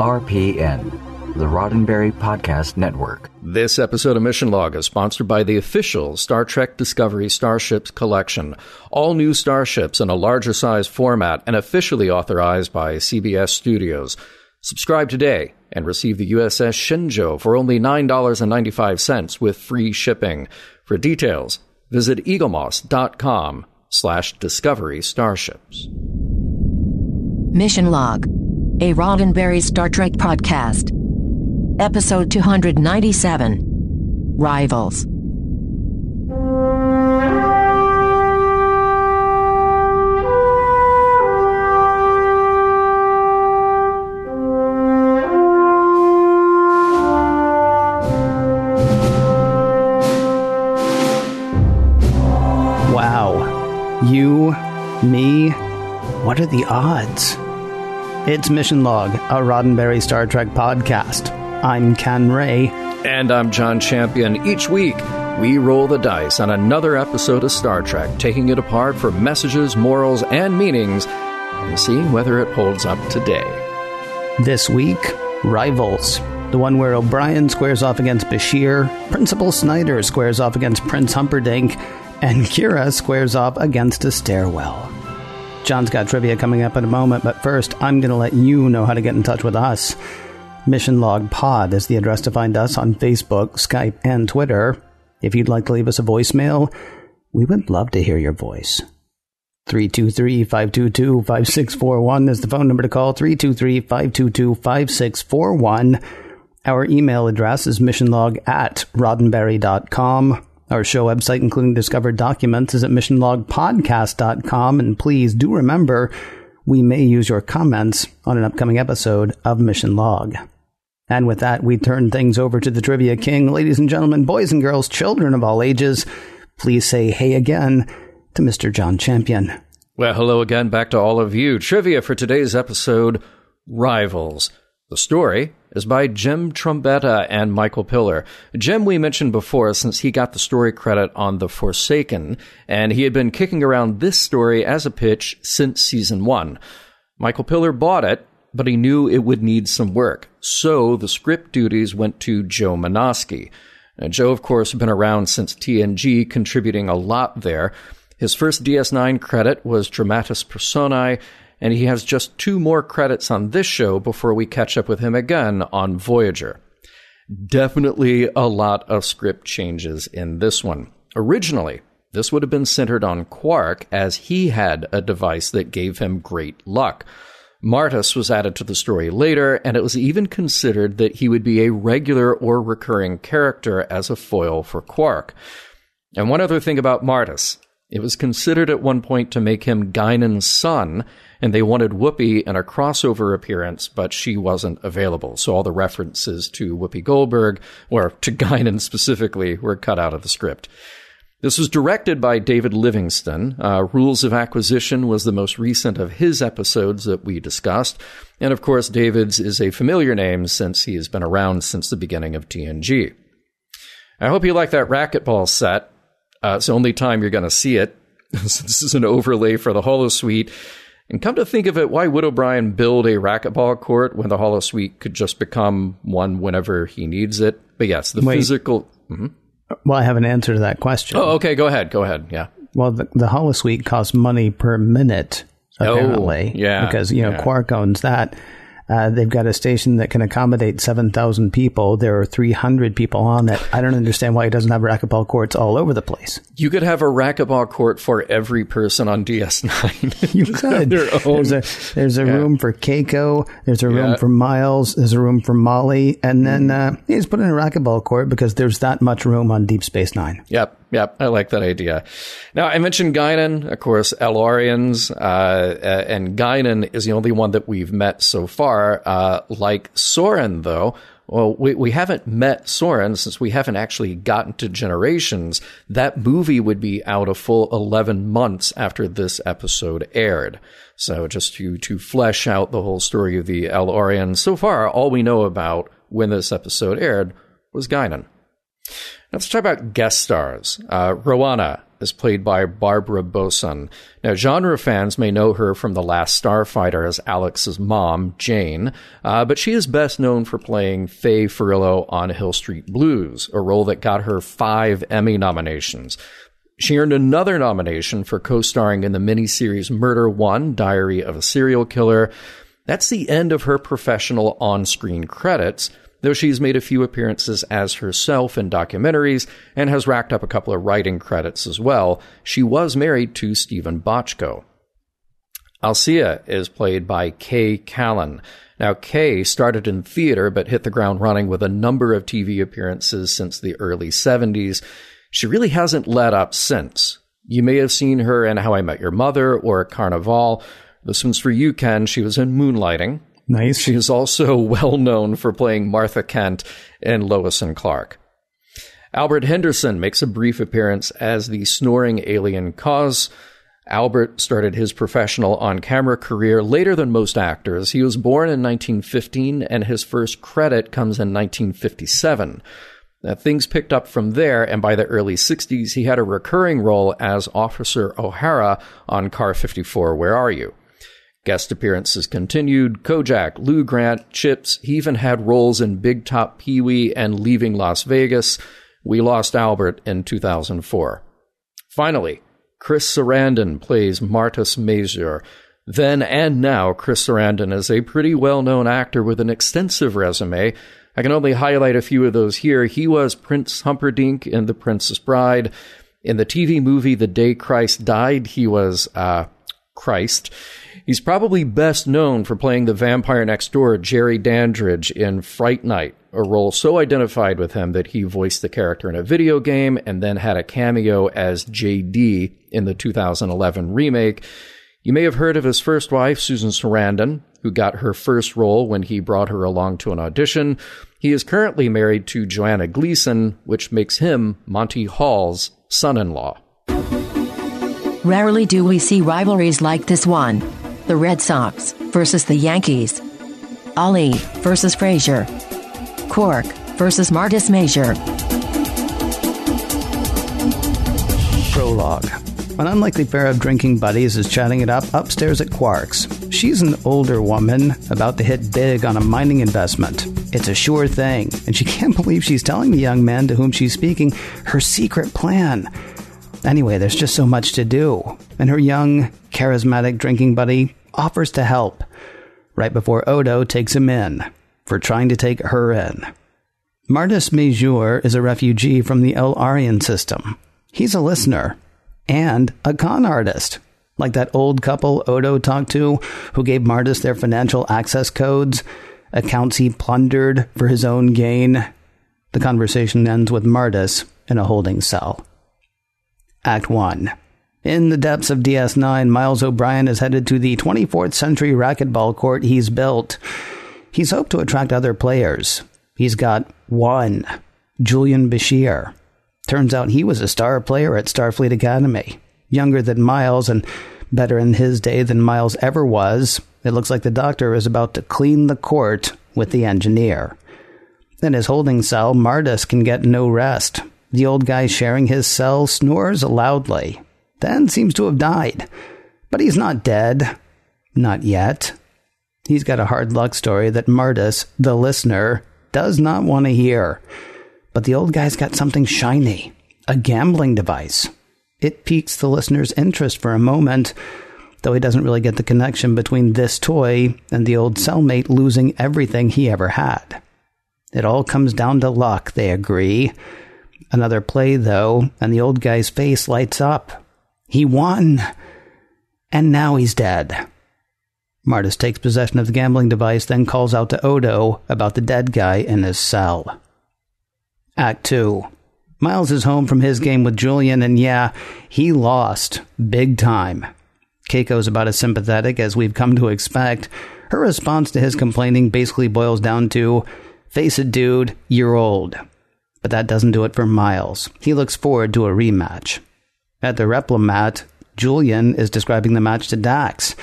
RPN, the Roddenberry Podcast Network. This episode of Mission Log is sponsored by the official Star Trek Discovery Starships Collection. All new starships in a larger size format and officially authorized by CBS Studios. Subscribe today and receive the USS Shenzhou for only $9.95 with free shipping. For details, visit eaglemoss.com slash discovery starships. Mission Log, a Roddenberry Star Trek podcast. Episode 297 Rivals. Wow. You, me, what are the odds? It's Mission Log, a Roddenberry Star Trek podcast. I'm Ken Ray. And I'm John Champion. Each week, we roll the dice on another episode of Star Trek, taking it apart for messages, morals, and meanings, and seeing whether it holds up today. This week, Rivals. The one where O'Brien squares off against Bashir, Principal Snyder squares off against Prince Humperdinck, and Kira squares off against a stairwell. John's got trivia coming up in a moment, but first, I'm going to let you know how to get in touch with us. Mission Log Pod is the address to find us on Facebook, Skype, and Twitter. If you'd like to leave us a voicemail, we would love to hear your voice. 323 522 5641 is the phone number to call. 323 522 5641. Our email address is missionlog at roddenberry.com. Our show website, including discovered documents, is at missionlogpodcast.com. And please do remember, we may use your comments on an upcoming episode of Mission Log. And with that, we turn things over to the Trivia King. Ladies and gentlemen, boys and girls, children of all ages, please say hey again to Mr. John Champion. Well, hello again back to all of you. Trivia for today's episode Rivals. The story is by Jim Trombetta and Michael Piller. Jim, we mentioned before, since he got the story credit on The Forsaken, and he had been kicking around this story as a pitch since season one. Michael Piller bought it, but he knew it would need some work, so the script duties went to Joe Menosky. Now, Joe, of course, had been around since TNG, contributing a lot there. His first DS9 credit was Dramatis Personae, and he has just two more credits on this show before we catch up with him again on Voyager. Definitely a lot of script changes in this one. Originally, this would have been centered on Quark, as he had a device that gave him great luck. Martus was added to the story later, and it was even considered that he would be a regular or recurring character as a foil for Quark. And one other thing about Martus it was considered at one point to make him Guinan's son, and they wanted Whoopi in a crossover appearance, but she wasn't available. So all the references to Whoopi Goldberg, or to Guinan specifically, were cut out of the script. This was directed by David Livingston. Uh, Rules of Acquisition was the most recent of his episodes that we discussed. And of course, David's is a familiar name since he has been around since the beginning of TNG. I hope you like that racquetball set. Uh, it's the only time you're going to see it. this is an overlay for the Holosuite. And come to think of it, why would O'Brien build a racquetball court when the Holosuite could just become one whenever he needs it? But yes, the Wait. physical. Mhm. Well, I have an answer to that question. Oh, okay. Go ahead. Go ahead. Yeah. Well, the, the holosuite costs money per minute, Oh, apparently. yeah, Because, you know, yeah. Quark owns that. Uh, they've got a station that can accommodate 7,000 people. There are 300 people on it. I don't understand why it doesn't have racquetball courts all over the place. You could have a racquetball court for every person on DS9. You could. There's a there's a Yeah. room for Keiko. There's a room Yeah. For Miles. There's a room for Molly, and then uh, you just put in a racquetball court because there's that much room on Deep Space Nine. Yep, yep. I like that idea. Now, I mentioned Guinan, of course, El-Aurians, uh, and Guinan is the only one that we've met so far. Uh, like Soran, though, well, we, we haven't met Soran since we haven't actually gotten to Generations. That movie would be out a full 11 months after this episode aired. So just to, to flesh out the whole story of the El-Aurians, so far, all we know about when this episode aired was Guinan. Now let's talk about guest stars. Uh, Roana, is played by Barbara Bosson. Now, genre fans may know her from The Last Starfighter as Alex's mom, Jane, uh, but she is best known for playing Fay Furillo on Hill Street Blues, a role that got her five Emmy nominations. She earned another nomination for co-starring in the miniseries Murder One: Diary of a Serial Killer. That's the end of her professional on-screen credits though she's made a few appearances as herself in documentaries and has racked up a couple of writing credits as well. She was married to Steven Bochco. Alsia is played by K Callan. Now, Kay started in theater but hit the ground running with a number of TV appearances since the early 70s. She really hasn't let up since. You may have seen her in How I Met Your Mother or Carnival. This one's for you, Ken. She was in Moonlighting. Nice. She is also well known for playing Martha Kent in Lois and Clark. Albert Henderson makes a brief appearance as the snoring alien Cos. Albert started his professional on camera career later than most actors. He was born in 1915 and his first credit comes in 1957. Now, things picked up from there, and by the early 60s, he had a recurring role as Officer O'Hara on Car 54 Where Are You? Guest appearances continued. Kojak, Lou Grant, Chips. He even had roles in Big Top Pee Wee and Leaving Las Vegas. We lost Albert in 2004. Finally, Chris Sarandon plays Martus Mazur. Then and now, Chris Sarandon is a pretty well known actor with an extensive resume. I can only highlight a few of those here. He was Prince Humperdinck in The Princess Bride. In the TV movie The Day Christ Died, he was uh, Christ. He's probably best known for playing the vampire next door, Jerry Dandridge, in Fright Night, a role so identified with him that he voiced the character in a video game and then had a cameo as JD in the 2011 remake. You may have heard of his first wife, Susan Sarandon, who got her first role when he brought her along to an audition. He is currently married to Joanna Gleason, which makes him Monty Hall's son in law. Rarely do we see rivalries like this one the Red Sox versus the Yankees, Ali versus Frazier, Quark versus Martus Mazur. Prologue. An unlikely pair of drinking buddies is chatting it up upstairs at Quark's. She's an older woman about to hit big on a mining investment. It's a sure thing, and she can't believe she's telling the young man to whom she's speaking her secret plan. Anyway, there's just so much to do, and her young, charismatic drinking buddy offers to help right before Odo takes him in for trying to take her in. Martus Mazur is a refugee from the El-Aurian system. He's a listener and a con artist, like that old couple Odo talked to who gave Martus their financial access codes, accounts he plundered for his own gain. The conversation ends with Martus in a holding cell. Act 1 in the depths of DS9, Miles O'Brien is headed to the 24th century racquetball court he's built. He's hoped to attract other players. He's got one, Julian Bashir. Turns out he was a star player at Starfleet Academy. Younger than Miles and better in his day than Miles ever was. It looks like the doctor is about to clean the court with the engineer. In his holding cell, Martus can get no rest. The old guy sharing his cell snores loudly then seems to have died. But he's not dead. Not yet. He's got a hard luck story that Martus, the listener, does not want to hear. But the old guy's got something shiny a gambling device. It piques the listener's interest for a moment, though he doesn't really get the connection between this toy and the old cellmate losing everything he ever had. It all comes down to luck, they agree. Another play, though, and the old guy's face lights up. He won. And now he's dead. Martus takes possession of the gambling device, then calls out to Odo about the dead guy in his cell. Act 2. Miles is home from his game with Julian, and yeah, he lost. Big time. Keiko's about as sympathetic as we've come to expect. Her response to his complaining basically boils down to Face it, dude, you're old. But that doesn't do it for Miles. He looks forward to a rematch. At the Replimat, Julian is describing the match to Dax.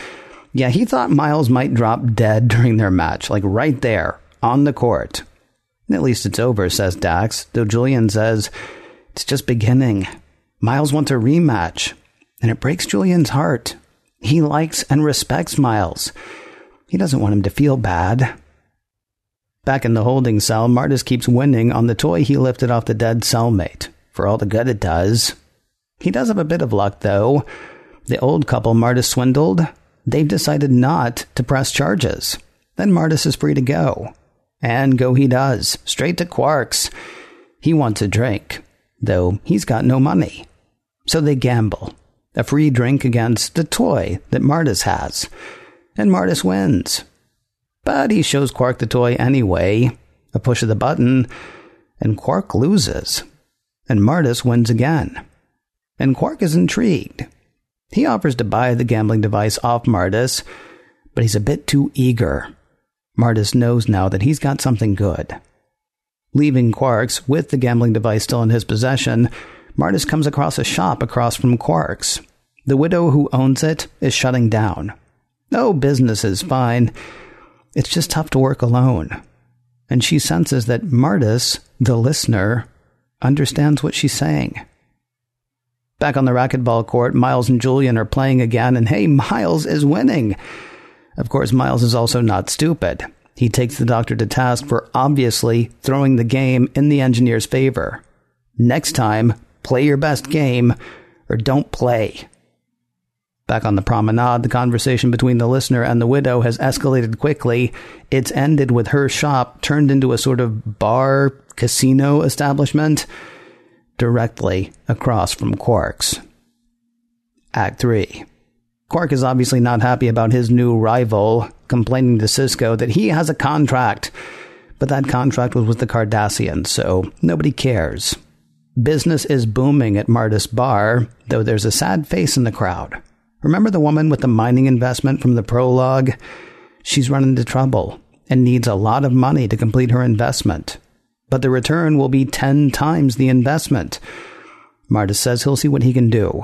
Yeah, he thought Miles might drop dead during their match, like right there, on the court. At least it's over, says Dax, though Julian says it's just beginning. Miles wants a rematch, and it breaks Julian's heart. He likes and respects Miles. He doesn't want him to feel bad. Back in the holding cell, Martus keeps winning on the toy he lifted off the dead cellmate, for all the good it does. He does have a bit of luck, though. The old couple Martus swindled, they've decided not to press charges. Then Martus is free to go. And go he does, straight to Quark's. He wants a drink, though he's got no money. So they gamble. A free drink against the toy that Martus has. And Martus wins. But he shows Quark the toy anyway. A push of the button, and Quark loses. And Martus wins again. And Quark is intrigued. He offers to buy the gambling device off Martus, but he's a bit too eager. Martus knows now that he's got something good. Leaving Quark's with the gambling device still in his possession, Martus comes across a shop across from Quark's. The widow who owns it is shutting down. No, business is fine. It's just tough to work alone. And she senses that Martus, the listener, understands what she's saying. Back on the racquetball court, Miles and Julian are playing again, and hey, Miles is winning. Of course, Miles is also not stupid. He takes the doctor to task for obviously throwing the game in the engineer's favor. Next time, play your best game or don't play. Back on the promenade, the conversation between the listener and the widow has escalated quickly. It's ended with her shop turned into a sort of bar casino establishment directly across from Quark's. Act 3. Quark is obviously not happy about his new rival, complaining to Sisko that he has a contract. But that contract was with the Cardassians, so nobody cares. Business is booming at Martus Bar, though there's a sad face in the crowd. Remember the woman with the mining investment from the prologue? She's run into trouble and needs a lot of money to complete her investment. But the return will be ten times the investment. Martus says he'll see what he can do.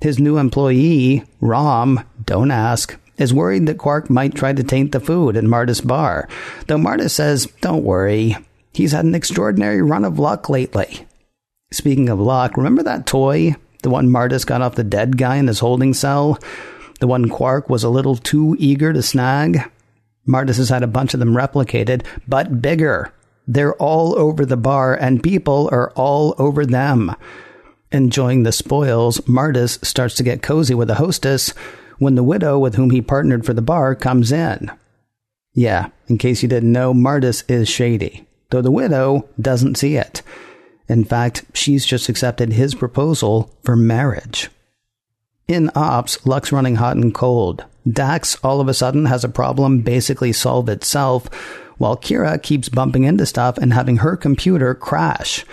His new employee, Rom, don't ask, is worried that Quark might try to taint the food in Martus bar, though Martus says, don't worry, he's had an extraordinary run of luck lately. Speaking of luck, remember that toy the one Martus got off the dead guy in his holding cell? The one Quark was a little too eager to snag? Martus has had a bunch of them replicated, but bigger. They're all over the bar, and people are all over them. Enjoying the spoils, Martus starts to get cozy with the hostess when the widow with whom he partnered for the bar comes in. Yeah, in case you didn't know, Martus is shady, though the widow doesn't see it. In fact, she's just accepted his proposal for marriage. In Ops, luck's running hot and cold. Dax all of a sudden has a problem basically solve itself, while Kira keeps bumping into stuff and having her computer crash.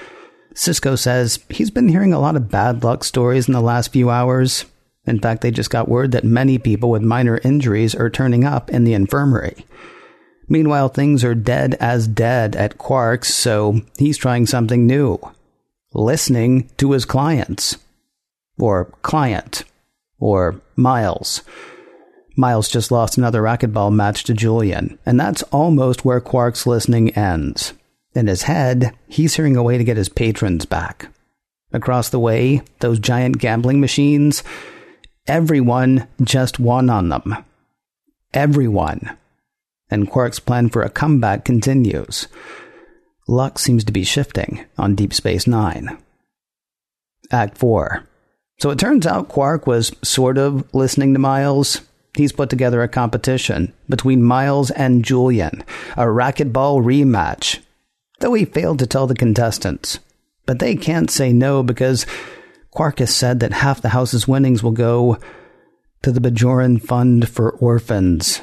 Sisko says he's been hearing a lot of bad luck stories in the last few hours. In fact, they just got word that many people with minor injuries are turning up in the infirmary. Meanwhile, things are dead as dead at Quark's, so he's trying something new listening to his clients. Or client. Or Miles. Miles just lost another racquetball match to Julian, and that's almost where Quark's listening ends. In his head, he's hearing a way to get his patrons back. Across the way, those giant gambling machines, everyone just won on them. Everyone and Quark's plan for a comeback continues. Luck seems to be shifting on Deep Space Nine. Act 4. So it turns out Quark was sort of listening to Miles. He's put together a competition between Miles and Julian, a racquetball rematch. Though he failed to tell the contestants. But they can't say no because Quark has said that half the house's winnings will go to the Bajoran Fund for Orphans.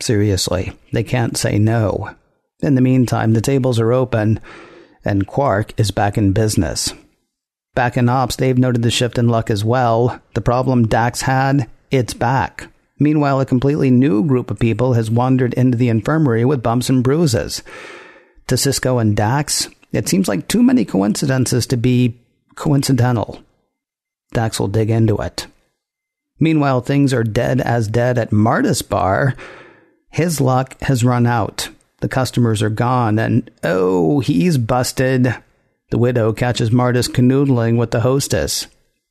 Seriously, they can't say no. In the meantime, the tables are open, and Quark is back in business. Back in Ops, they've noted the shift in luck as well. The problem Dax had, it's back. Meanwhile, a completely new group of people has wandered into the infirmary with bumps and bruises. To Sisko and Dax, it seems like too many coincidences to be coincidental. Dax will dig into it. Meanwhile, things are dead as dead at Martus Bar. His luck has run out. The customers are gone, and oh, he's busted. The widow catches Martus canoodling with the hostess.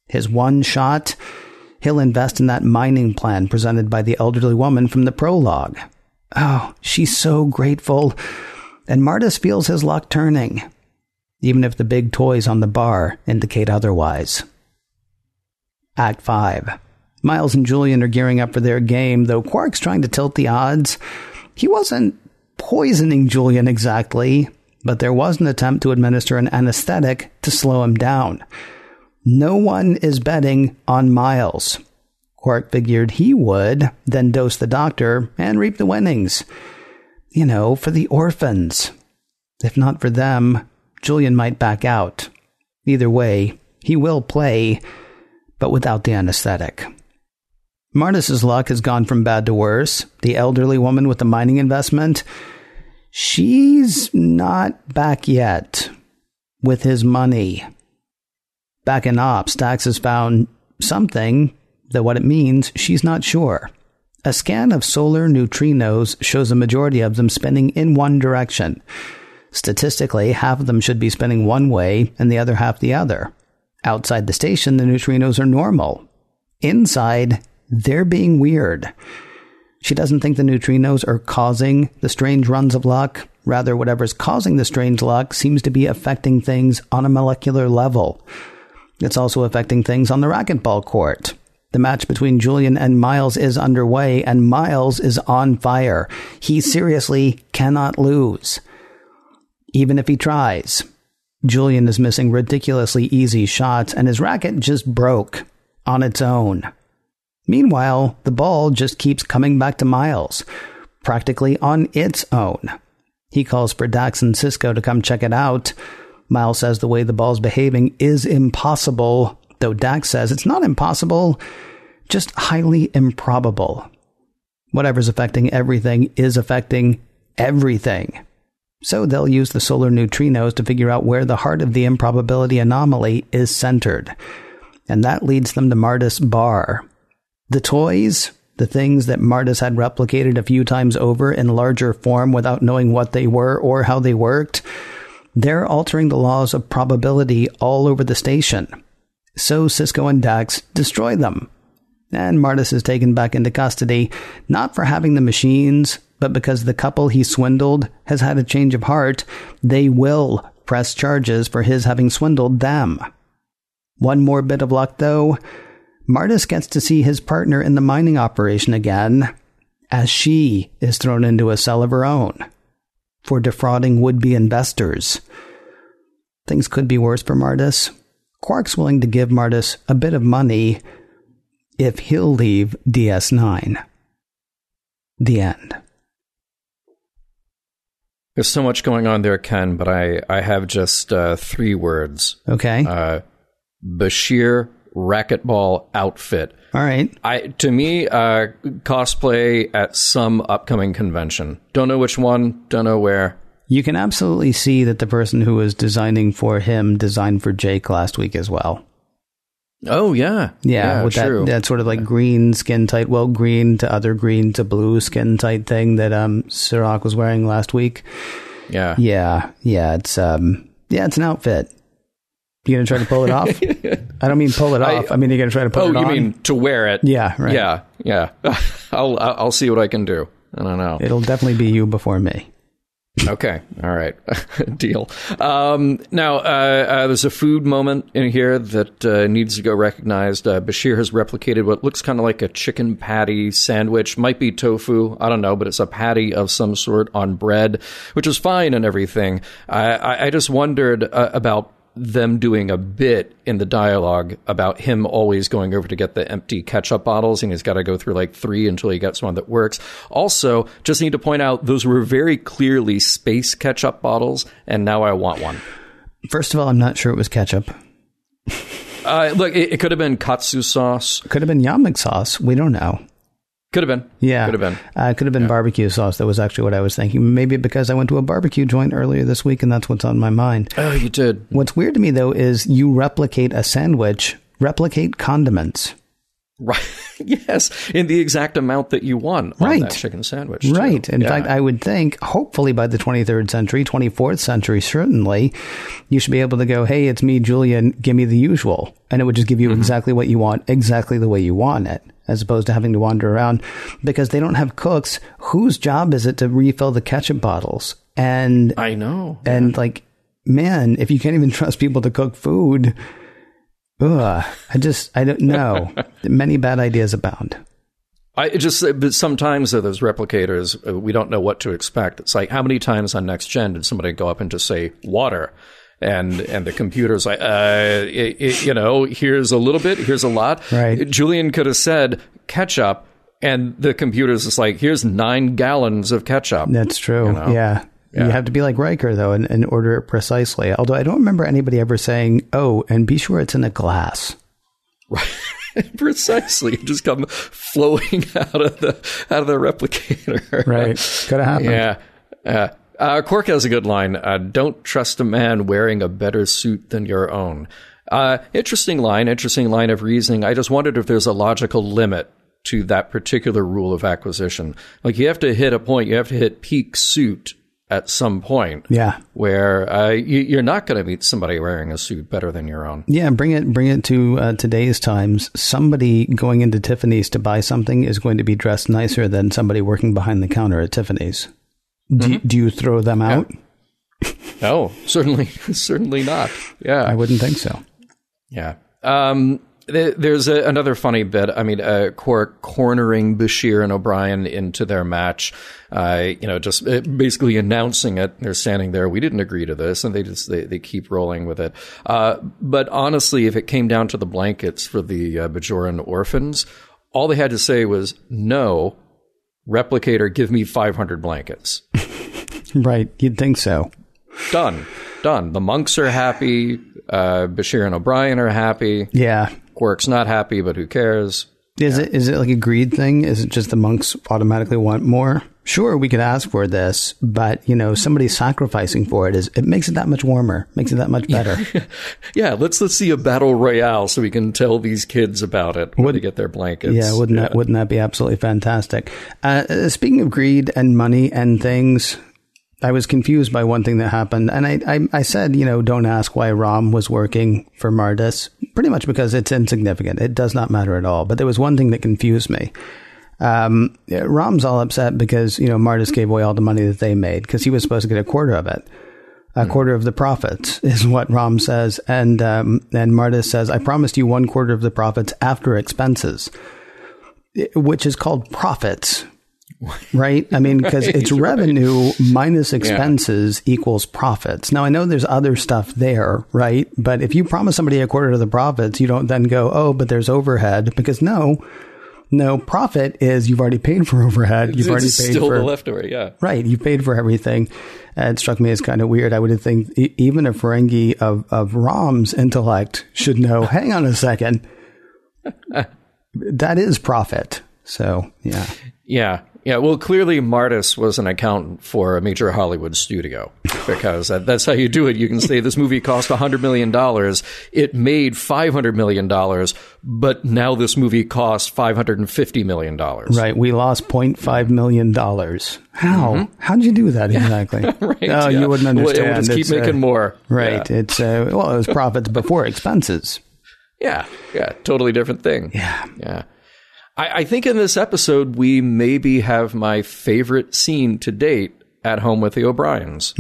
His one shot, he'll invest in that mining plan presented by the elderly woman from the prologue. Oh, she's so grateful. And Martus feels his luck turning, even if the big toys on the bar indicate otherwise. Act 5. Miles and Julian are gearing up for their game, though Quark's trying to tilt the odds. He wasn't poisoning Julian exactly, but there was an attempt to administer an anesthetic to slow him down. No one is betting on Miles. Quark figured he would, then dose the doctor and reap the winnings. You know, for the orphans. If not for them, Julian might back out. Either way, he will play, but without the anesthetic. Martus's luck has gone from bad to worse. The elderly woman with the mining investment, she's not back yet with his money. Back in ops, Dax has found something, though what it means, she's not sure. A scan of solar neutrinos shows a majority of them spinning in one direction. Statistically, half of them should be spinning one way and the other half the other. Outside the station, the neutrinos are normal. Inside, they're being weird. She doesn't think the neutrinos are causing the strange runs of luck. Rather, whatever's causing the strange luck seems to be affecting things on a molecular level. It's also affecting things on the racquetball court. The match between Julian and Miles is underway, and Miles is on fire. He seriously cannot lose. Even if he tries. Julian is missing ridiculously easy shots, and his racket just broke on its own. Meanwhile, the ball just keeps coming back to Miles, practically on its own. He calls for Dax and Sisko to come check it out. Miles says the way the ball's behaving is impossible, though Dax says it's not impossible, just highly improbable. Whatever's affecting everything is affecting everything. So they'll use the solar neutrinos to figure out where the heart of the improbability anomaly is centered. And that leads them to Martus Bar. The toys, the things that Martus had replicated a few times over in larger form without knowing what they were or how they worked, they're altering the laws of probability all over the station. So Sisko and Dax destroy them. And Martus is taken back into custody, not for having the machines, but because the couple he swindled has had a change of heart, they will press charges for his having swindled them. One more bit of luck, though. Martus gets to see his partner in the mining operation again, as she is thrown into a cell of her own for defrauding would be investors. Things could be worse for Martus. Quark's willing to give Martus a bit of money if he'll leave DS9. The end. There's so much going on there, Ken, but I, I have just uh, three words. Okay. Uh, Bashir racquetball outfit. All right. I to me, uh, cosplay at some upcoming convention. Don't know which one. Don't know where. You can absolutely see that the person who was designing for him designed for Jake last week as well. Oh yeah, Yeah, with true. that that sort of like green skin tight, well, green to other green to blue skin tight thing that um Sirach was wearing last week. yeah. Yeah, yeah, it's um yeah, it's an outfit. You gonna try to pull it off? I don't mean pull it off. I, mean you're gonna try to put Oh, it you on. mean to wear it? Yeah, right. Yeah, yeah. I'll I'll I'll see what I can do. I don't know. It'll definitely be you before me. Okay. All right. Deal. Um, now, uh, uh, there's a food moment in here that uh, needs to go recognized. Uh, Bashir has replicated what looks kind of like a chicken patty sandwich. Might be tofu. I don't know, but it's a patty of some sort on bread, which is fine and everything. I, I, I just wondered uh, about them doing a bit in the dialogue about him always going over to get the empty ketchup bottles and he's got to go through like three until he gets one that works. Also, just need to point out those were very clearly space ketchup bottles and now I want one. First of all, I'm not sure it was ketchup. Uh, look, it, it could have been katsu sauce. Could have been yamok sauce. We don't know. Could have been. Yeah, Could have been. Uh, could have been barbecue sauce. That was actually what I was thinking. Maybe because I went to a barbecue joint earlier this week, and that's what's on my mind. Oh, you did. What's weird to me though is you replicate a sandwich, replicate condiments. Right. yes, in the exact amount that you want on Right. that chicken sandwich. too. Right. In Yeah. fact, I would think, hopefully by the 23rd century, 24th century, certainly, you should be able to go, hey, it's me, Julian, give me the usual. And it would just give you mm-hmm. exactly what you want, exactly the way you want it, as opposed to having to wander around because they don't have cooks. Whose job is it to refill the ketchup bottles? And, I know. and like, man, if you can't even trust people to cook food, ugh, I just, I don't know. Many bad ideas abound. I just, but sometimes uh, those replicators, uh, we don't know what to expect. It's like, how many times on Next Gen did somebody go up and just say water? And and the computer's like, uh, it, it, you know, here's a little bit, here's a lot. Right. Julian could have said ketchup, and the computer's just like, here's nine gallons of ketchup. That's true. know? Yeah. You have to be like Riker, though, and, and order it precisely. Although I don't remember anybody ever saying, oh, and be sure it's in a glass. Right. precisely, just come flowing out of the out of the replicator. Right could have happened. Yeah. Uh, uh, Quark has a good line. Uh, Don't trust a man wearing a better suit than your own. Uh, interesting line, interesting line of reasoning. I just wondered if there's a logical limit to that particular rule of acquisition. Like you have to hit a point, you have to hit peak suit at some point Yeah. where uh, you, you're not going to meet somebody wearing a suit better than your own. Yeah, bring it bring it to uh, today's times. Somebody going into Tiffany's to buy something is going to be dressed nicer than somebody working behind the counter at Tiffany's. Do, do you throw them out? No, certainly, certainly not. Yeah. I wouldn't think so. Yeah. Um, there's a, another funny bit. I mean, uh, Quark cornering Bashir and O'Brien into their match. Uh, you know, just uh, basically announcing it. They're standing there. We didn't agree to this, and they just they, they keep rolling with it. Uh, but honestly, if it came down to the blankets for the uh, Bajoran orphans, all they had to say was no. Replicator, give me 500 blankets. Right. You'd think so. Done. Done. The monks are happy. Uh, Bashir and O'Brien are happy. Yeah. Quark's not happy, but who cares? Is it is it like a greed thing? Is it just the monks automatically want more? Sure, we could ask for this, but you know, somebody sacrificing for it is it makes it that much warmer, makes it that much better. Yeah, let's let's see a battle royale so we can tell these kids about it when they get their blankets. Yeah, wouldn't that wouldn't that be absolutely fantastic? Uh, uh, speaking of greed and money and things, I was confused by one thing that happened, and I, I I said, you know, don't ask why Rom was working for Martus, pretty much because it's insignificant. It does not matter at all. But there was one thing that confused me. Um, Rom's all upset because you know Martus gave away all the money that they made because he was supposed to get a quarter of it. A quarter of the profits is what Rom says, and um, and Martus says, "I promised you one quarter of the profits after expenses." which is called profits, right? I mean, because it's revenue minus expenses equals profits. Now, I know there's other stuff there, right? But if you promise somebody a quarter of the profits, you don't then go, oh, but there's overhead, because no, no, profit is you've already paid for overhead. You've It's already paid still for the leftover. Yeah. Right, you paid for everything. Uh, it struck me as kind of weird. I would think e- even a Ferengi of, of Rom's intellect should know, hang on a second, that is profit. So, yeah. Yeah. Yeah. Well, clearly Martus was an accountant for a major Hollywood studio because that, that's how you do it. You can say this movie cost $100 million. It made $500 million, but now this movie costs $550 million. Right, we lost $0.5 million. How? How'd you do that exactly? Mm-hmm. Right, Oh, yeah. you wouldn't understand. We'll just keep It's, uh, making more. Right, it's, uh, well, it was profits before expenses. Yeah. Yeah. Totally different thing. Yeah. Yeah. I, I think in this episode, we maybe have my favorite scene to date at home with the O'Briens.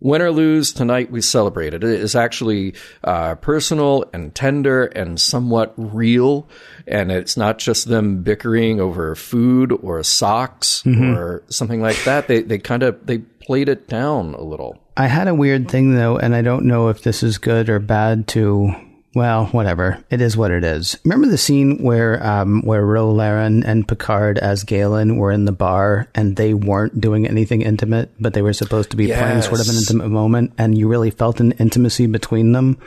Win or lose, tonight we celebrate it. It is actually uh, personal and tender and somewhat real. And it's not just them bickering over food or socks or something like that. They, they kind of, they played it down a little. I had a weird thing though, and I don't know if this is good or bad to. Well, whatever. It is what it is. Remember the scene where um, where Ro Laren and Picard as Galen were in the bar and they weren't doing anything intimate, but they were supposed to be playing sort of an intimate moment, and you really felt an intimacy between them.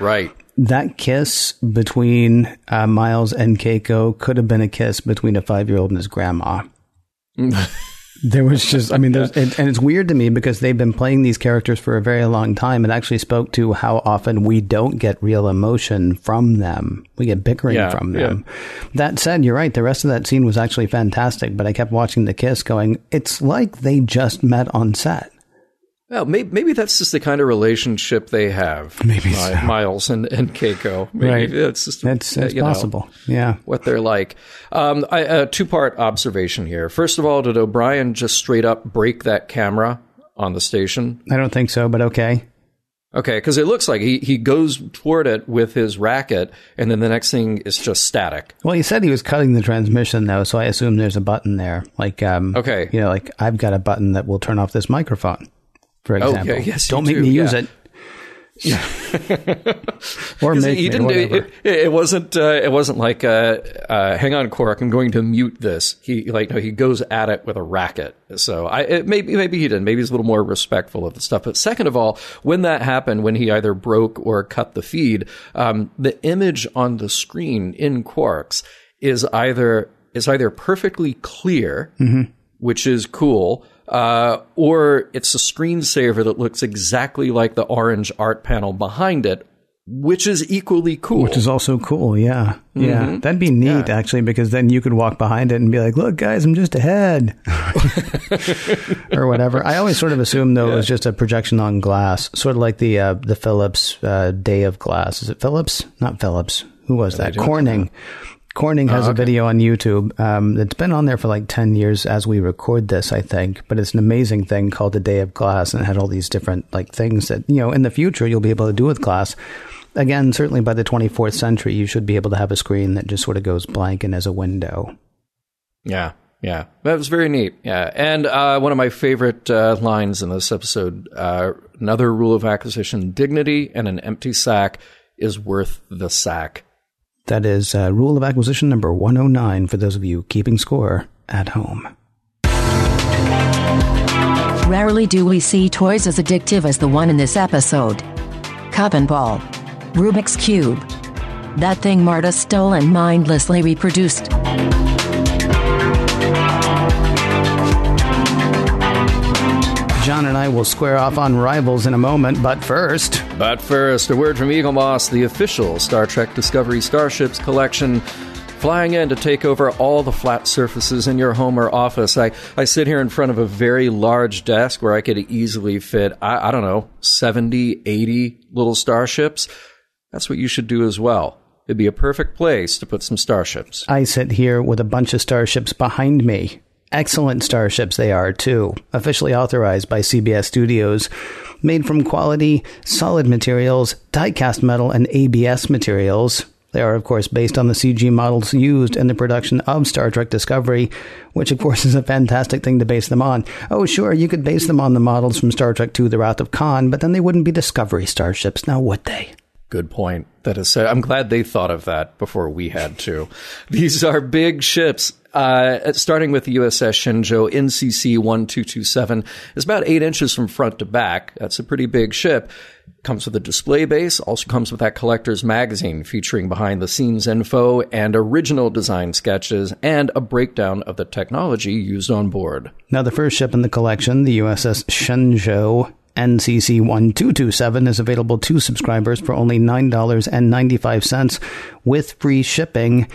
Right. That kiss between uh, Miles and Keiko could have been a kiss between a five year old and his grandma. There was just, I mean, there's, and, and it's weird to me because they've been playing these characters for a very long time. It actually spoke to how often we don't get real emotion from them. We get bickering Yeah, from them. That said, you're right. The rest of that scene was actually fantastic, but I kept watching the kiss going, it's like they just met on set. Well, maybe, maybe that's just the kind of relationship they have. Maybe so. Miles and, and Keiko. Maybe Right. that's just That's, uh, that's you know, possible. Yeah. what they're like. Um, I, a two part observation here. First of all, did O'Brien just straight up break that camera on the station? I don't think so, but okay. Okay, because it looks like he, he goes toward it with his racket, and then the next thing is just static. Well, he said he was cutting the transmission though, so I assume there's a button there. Like, um, Okay. you know, like I've got a button that will turn off this microphone, for Okay, example. yes, Don't make do, me use yeah. it. or 'Cause make he me, didn't. whatever. It, it, wasn't. Uh, it wasn't like, uh, uh, "Hang on, Quark, I'm going to mute this." He like no, he goes at it with a racket. So I it, maybe maybe he didn't. Maybe he's a little more respectful of the stuff. But second of all, when that happened, when he either broke or cut the feed, um, the image on the screen in Quarks is either is either perfectly clear, which is cool. Uh, or it's a screensaver that looks exactly like the orange art panel behind it, which is equally cool. Which is also cool, yeah. Yeah. Mm-hmm. That'd be neat, actually, because then you could walk behind it and be like, look, guys, I'm just ahead. or whatever. I always sort of assumed, though, it was just a projection on glass, sort of like the uh, the Philips uh, Day of Glass. Is it Philips? Not Philips. Who was that? Corning. Corning Oh, has a video on YouTube um, that's been on there for like 10 years as we record this, I think. But it's an amazing thing called the Day of Glass and it had all these different like things that, you know, in the future you'll be able to do with glass. Again, certainly by the 24th century, you should be able to have a screen that just sort of goes blank and as a window. yeah, yeah, that was very neat. Yeah, and uh, one of my favorite uh, lines in this episode: uh, another rule of acquisition: dignity and an empty sack is worth the sack. That is uh, rule of acquisition number 109 for those of you keeping score at home. Rarely do we see toys as addictive as the one in this episode. Cup and Ball. Rubik's Cube. That thing Marta stole and mindlessly reproduced. John and I will square off on rivals in a moment, but first. But first, a word from Eaglemoss, the official Star Trek Discovery Starships collection. Flying in to take over all the flat surfaces in your home or office. I, I sit here in front of a very large desk where I could easily fit, I, I don't know, 70, 80 little starships. That's what you should do as well. It'd be a perfect place to put some starships. I sit here with a bunch of starships behind me. Excellent starships they are, too. Officially authorized by CBS Studios. Made from quality, solid materials, die-cast metal, and ABS materials. They are, of course, based on the CG models used in the production of Star Trek Discovery, which, of course, is a fantastic thing to base them on. Oh, sure, you could base them on the models from Star Trek II The Wrath of Khan, but then they wouldn't be Discovery starships, now would they? Good point. That is. I'm glad they thought of that before we had to. These are big ships. Uh, starting with the USS Shenzhou NCC 1227 is about eight inches from front to back. That's a pretty big ship. Comes with a display base, also comes with that collector's magazine featuring behind the scenes info and original design sketches and a breakdown of the technology used on board. Now, the first ship in the collection, the USS Shenzhou NCC 1227, is available to subscribers for only $9.95 with free shipping.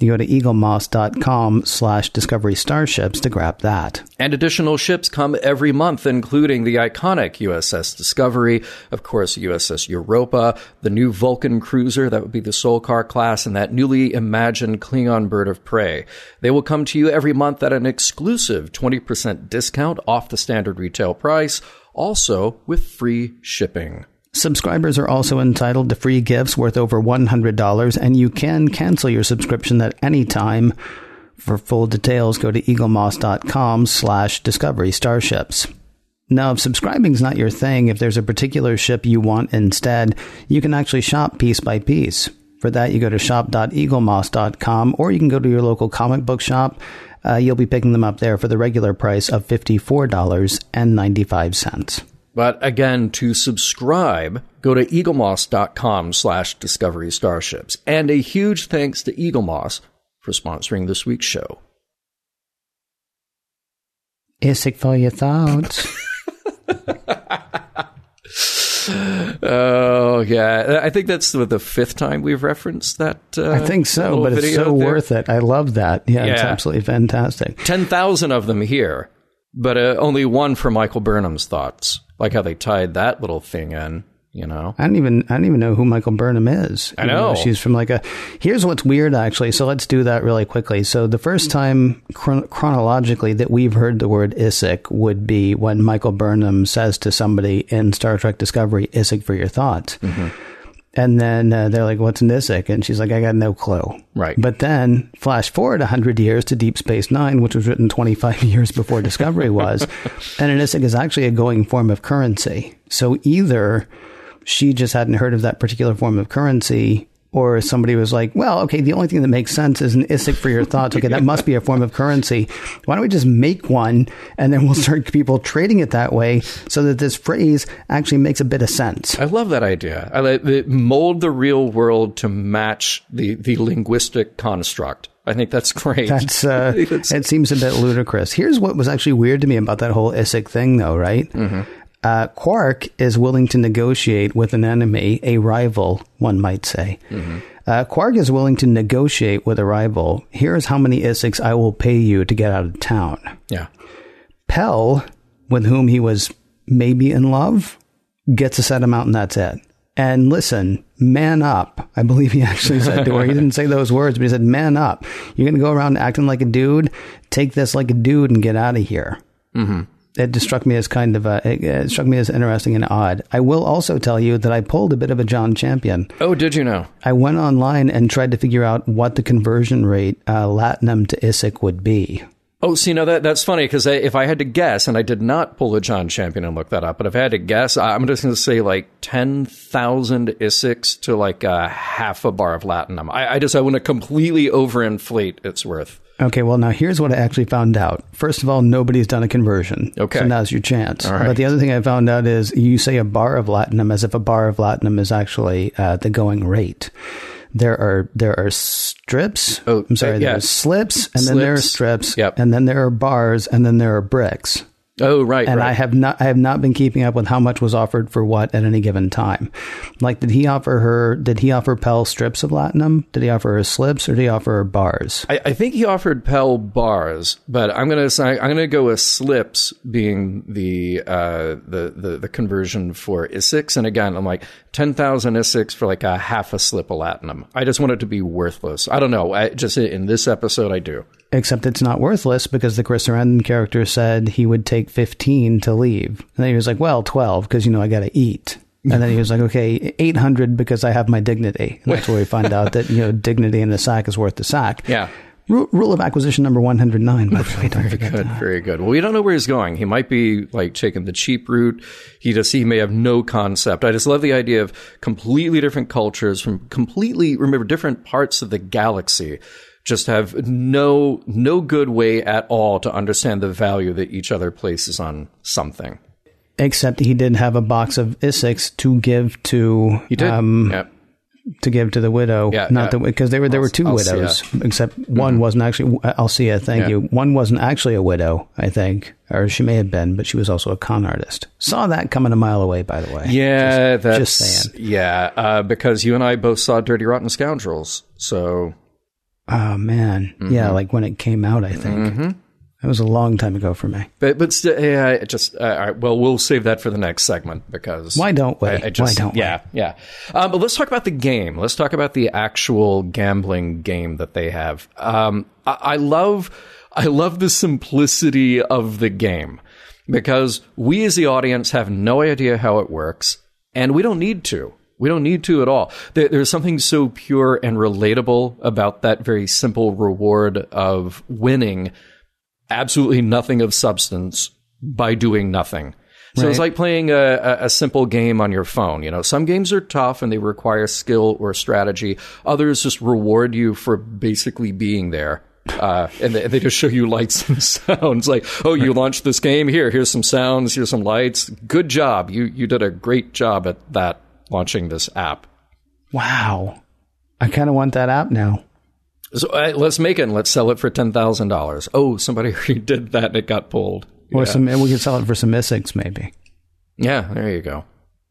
You go to eaglemoss.com slash discovery starships to grab that. And additional ships come every month, including the iconic USS Discovery, of course, USS Europa, the new Vulcan cruiser, that would be the Solkar class, and that newly imagined Klingon bird of prey. They will come to you every month at an exclusive 20% discount off the standard retail price, also with free shipping. Subscribers are also entitled to free gifts worth over $100, and you can cancel your subscription at any time. For full details, go to eaglemoss.com slash discovery starships. Now, if subscribing's not your thing, if there's a particular ship you want instead, you can actually shop piece by piece. For that, you go to shop.eaglemoss.com, or you can go to your local comic book shop. Uh, you'll be picking them up there for the regular price of $54.95. But again, to subscribe, go to eaglemoss.com slash discovery starships. And a huge thanks to Eaglemoss for sponsoring this week's show. Isik for your thoughts. Oh yeah, I think that's the, the fifth time we've referenced that. Uh, I think so, but it's so there. worth it. I love that. Yeah, it's absolutely fantastic. Ten thousand of them here, but uh, only one for Michael Burnham's thoughts. Like how they tied that little thing in. You know, I don't even I don't even know who Michael Burnham is. I though know. she's from like a. Here's what's weird, actually. So let's do that really quickly. So the first time chron- chronologically that we've heard the word Isik would be when Michael Burnham says to somebody in Star Trek Discovery, "Isik for your thoughts." Mm-hmm. And then uh, they're like, "What's an Isik?" And she's like, "I got no clue." Right. But then flash forward hundred years to Deep Space Nine, which was written twenty five years before Discovery was, and an Isik is actually a going form of currency. So either she just hadn't heard of that particular form of currency. Or somebody was like, well, okay, the only thing that makes sense is an Isik for your thoughts. Okay, that must be a form of currency. Why don't we just make one and then we'll start people trading it that way so that this phrase actually makes a bit of sense? I love that idea. I like mold the real world to match the the linguistic construct. I think that's great. That's uh, it seems a bit ludicrous. Here's what was actually weird to me about that whole Isik thing, though. Right? Uh, Quark is willing to negotiate with an enemy, a rival, one might say. Uh, Quark is willing to negotiate with a rival. Here's how many Isiks I will pay you to get out of town. yeah. Pel, with whom he was maybe in love, gets a set amount and that's it. And listen, man up. I believe he actually said to her. He didn't say those words, but he said, man up. You're going to go around acting like a dude. Take this like a dude and get out of here. Mm-hmm. It just struck me as kind of a, it, struck me as interesting and odd. I will also tell you that I pulled a bit of a John Champion. Oh, did you know? I went online and tried to figure out what the conversion rate, uh, Latinum to Isik would be. Oh, see, no, that that's funny because if I had to guess, and I did not pull a John Champion and look that up, but if I had to guess, I'm just going to say like ten thousand Isiks to like a half a bar of Latinum. I, I just I want to completely overinflate its worth. Okay, well, now here's what I actually found out. First of all, nobody's done a conversion. Okay. So now's your chance. All right. But the other thing I found out is you say a bar of latinum as if a bar of latinum is actually uh, the going rate. There are there are strips. Oh, I'm sorry. uh, There yeah. are slips, and then there are strips, Yep. and then there are bars, and then there are bricks. Oh, right, And right. I have not I have not been keeping up with how much was offered for what at any given time. Like, did he offer her? Did he offer Pel strips of latinum? Did he offer her slips, or did he offer her bars? I, I think he offered Pel bars, but I'm gonna say I'm gonna go with slips being the uh, the, the the conversion for Isiks, and again I'm like ten thousand Isiks for like a half a slip of latinum. I just want it to be worthless. I don't know. I just in this episode I do. Except it's not worthless because the Chris Sarandon character said he would take 15 to leave. And then he was like, well, 12 because, you know, I got to eat. And then he was like, okay, 800 because I have my dignity. And that's where we find out that, you know, dignity in the sack is worth the sack. Yeah. Ru- Rule of acquisition number 109, by the way. Don't forget Good, that. very good. Well, we don't know where he's going. He might be like taking the cheap route. He just he may have no concept. I just love the idea of completely different cultures from completely remember different parts of the galaxy. Just have no no good way at all to understand the value that each other places on something. Except he did have a box of Isiks to give to He did. um, yeah. to give to the widow. Yeah, not yeah. the because there were there were two Alsia. widows, except one wasn't actually Alsia. Thank Mm-hmm. Yeah. you. One wasn't actually a widow, I think, or she may have been, but she was also a con artist. Saw that coming a mile away, by the way. Yeah, that's just saying. Yeah, uh, because you and I both saw Dirty Rotten Scoundrels. So Oh man, Mm-hmm. yeah, like when it came out, I think that was a long time ago for me. But but still, yeah, just uh, all right, well, we'll save that for the next segment because Why don't we? I, I just, Why don't we? yeah, yeah. Um, but let's talk about the game. Let's talk about the actual gambling game that they have. Um, I, I love I love the simplicity of the game because we as the audience have no idea how it works, and we don't need to. We don't need to at all. There, there's something so pure and relatable about that very simple reward of winning absolutely nothing of substance by doing nothing. So it's like playing a, a, a simple game on your phone. You know, some games are tough and they require skill or strategy. Others just reward you for basically being there. Uh, and they, they just show you lights and sounds like, oh, you launched this game. Here, here's some sounds. Here's some lights. Good job. You, you did a great job at that launching this app. Wow, I kind of want that app now. So uh, let's make it and let's sell it for $10,000. Oh, somebody already did that and it got pulled. Or Yeah. some we could sell it for some mystics, maybe. Yeah, there you go.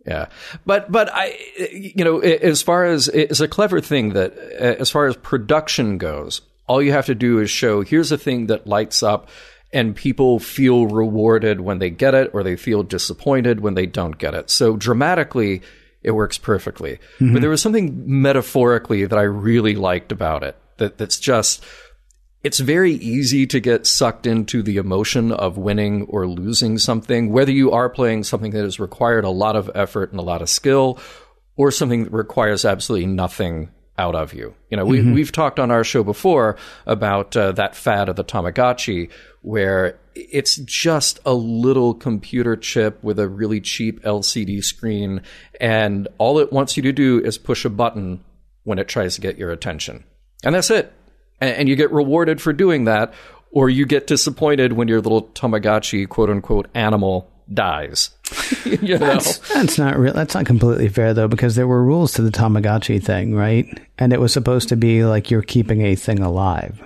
Yeah, but but I, you know, as far as it's a clever thing that as far as production goes, all you have to do is show here's a thing that lights up, and people feel rewarded when they get it, or they feel disappointed when they don't get it. So dramatically, it works perfectly. But mm-hmm. there was something metaphorically that I really liked about it. That that's just it's very easy to get sucked into the emotion of winning or losing something, whether you are playing something that has required a lot of effort and a lot of skill, or something that requires absolutely nothing out of you. You know, we, we've talked on our show before about uh, that fad of the Tamagotchi, where it's just a little computer chip with a really cheap LCD screen, and all it wants you to do is push a button when it tries to get your attention. And that's it and, and you get rewarded for doing that, or you get disappointed when your little Tamagotchi quote unquote animal dies. you know? That's, that's not real. That's not completely fair though, because there were rules to the Tamagotchi thing, right? And it was supposed to be like you're keeping a thing alive,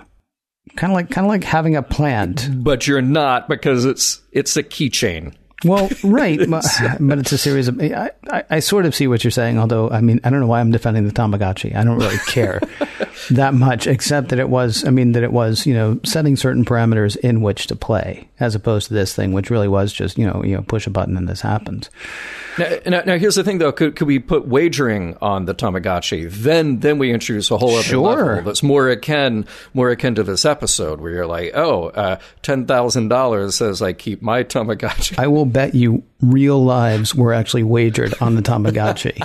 kind of like kind of like having a plant. But you're not because it's it's a keychain. Well, right, but, but it's a series of. I, I, I sort of see what you're saying. Although, I mean, I don't know why I'm defending the Tamagotchi. I don't really care that much, except that it was. I mean, that it was. You know, setting certain parameters in which to play, as opposed to this thing, which really was just. You know, you know, push a button and this happens. Now, now, now here's the thing though: could, could we put wagering on the Tamagotchi? Then then we introduce a whole other Sure. level that's more akin more akin to this episode, where you're like, oh, uh, ten thousand dollars says I keep my Tamagotchi. I will bet you real lives were actually wagered on the Tamagotchi.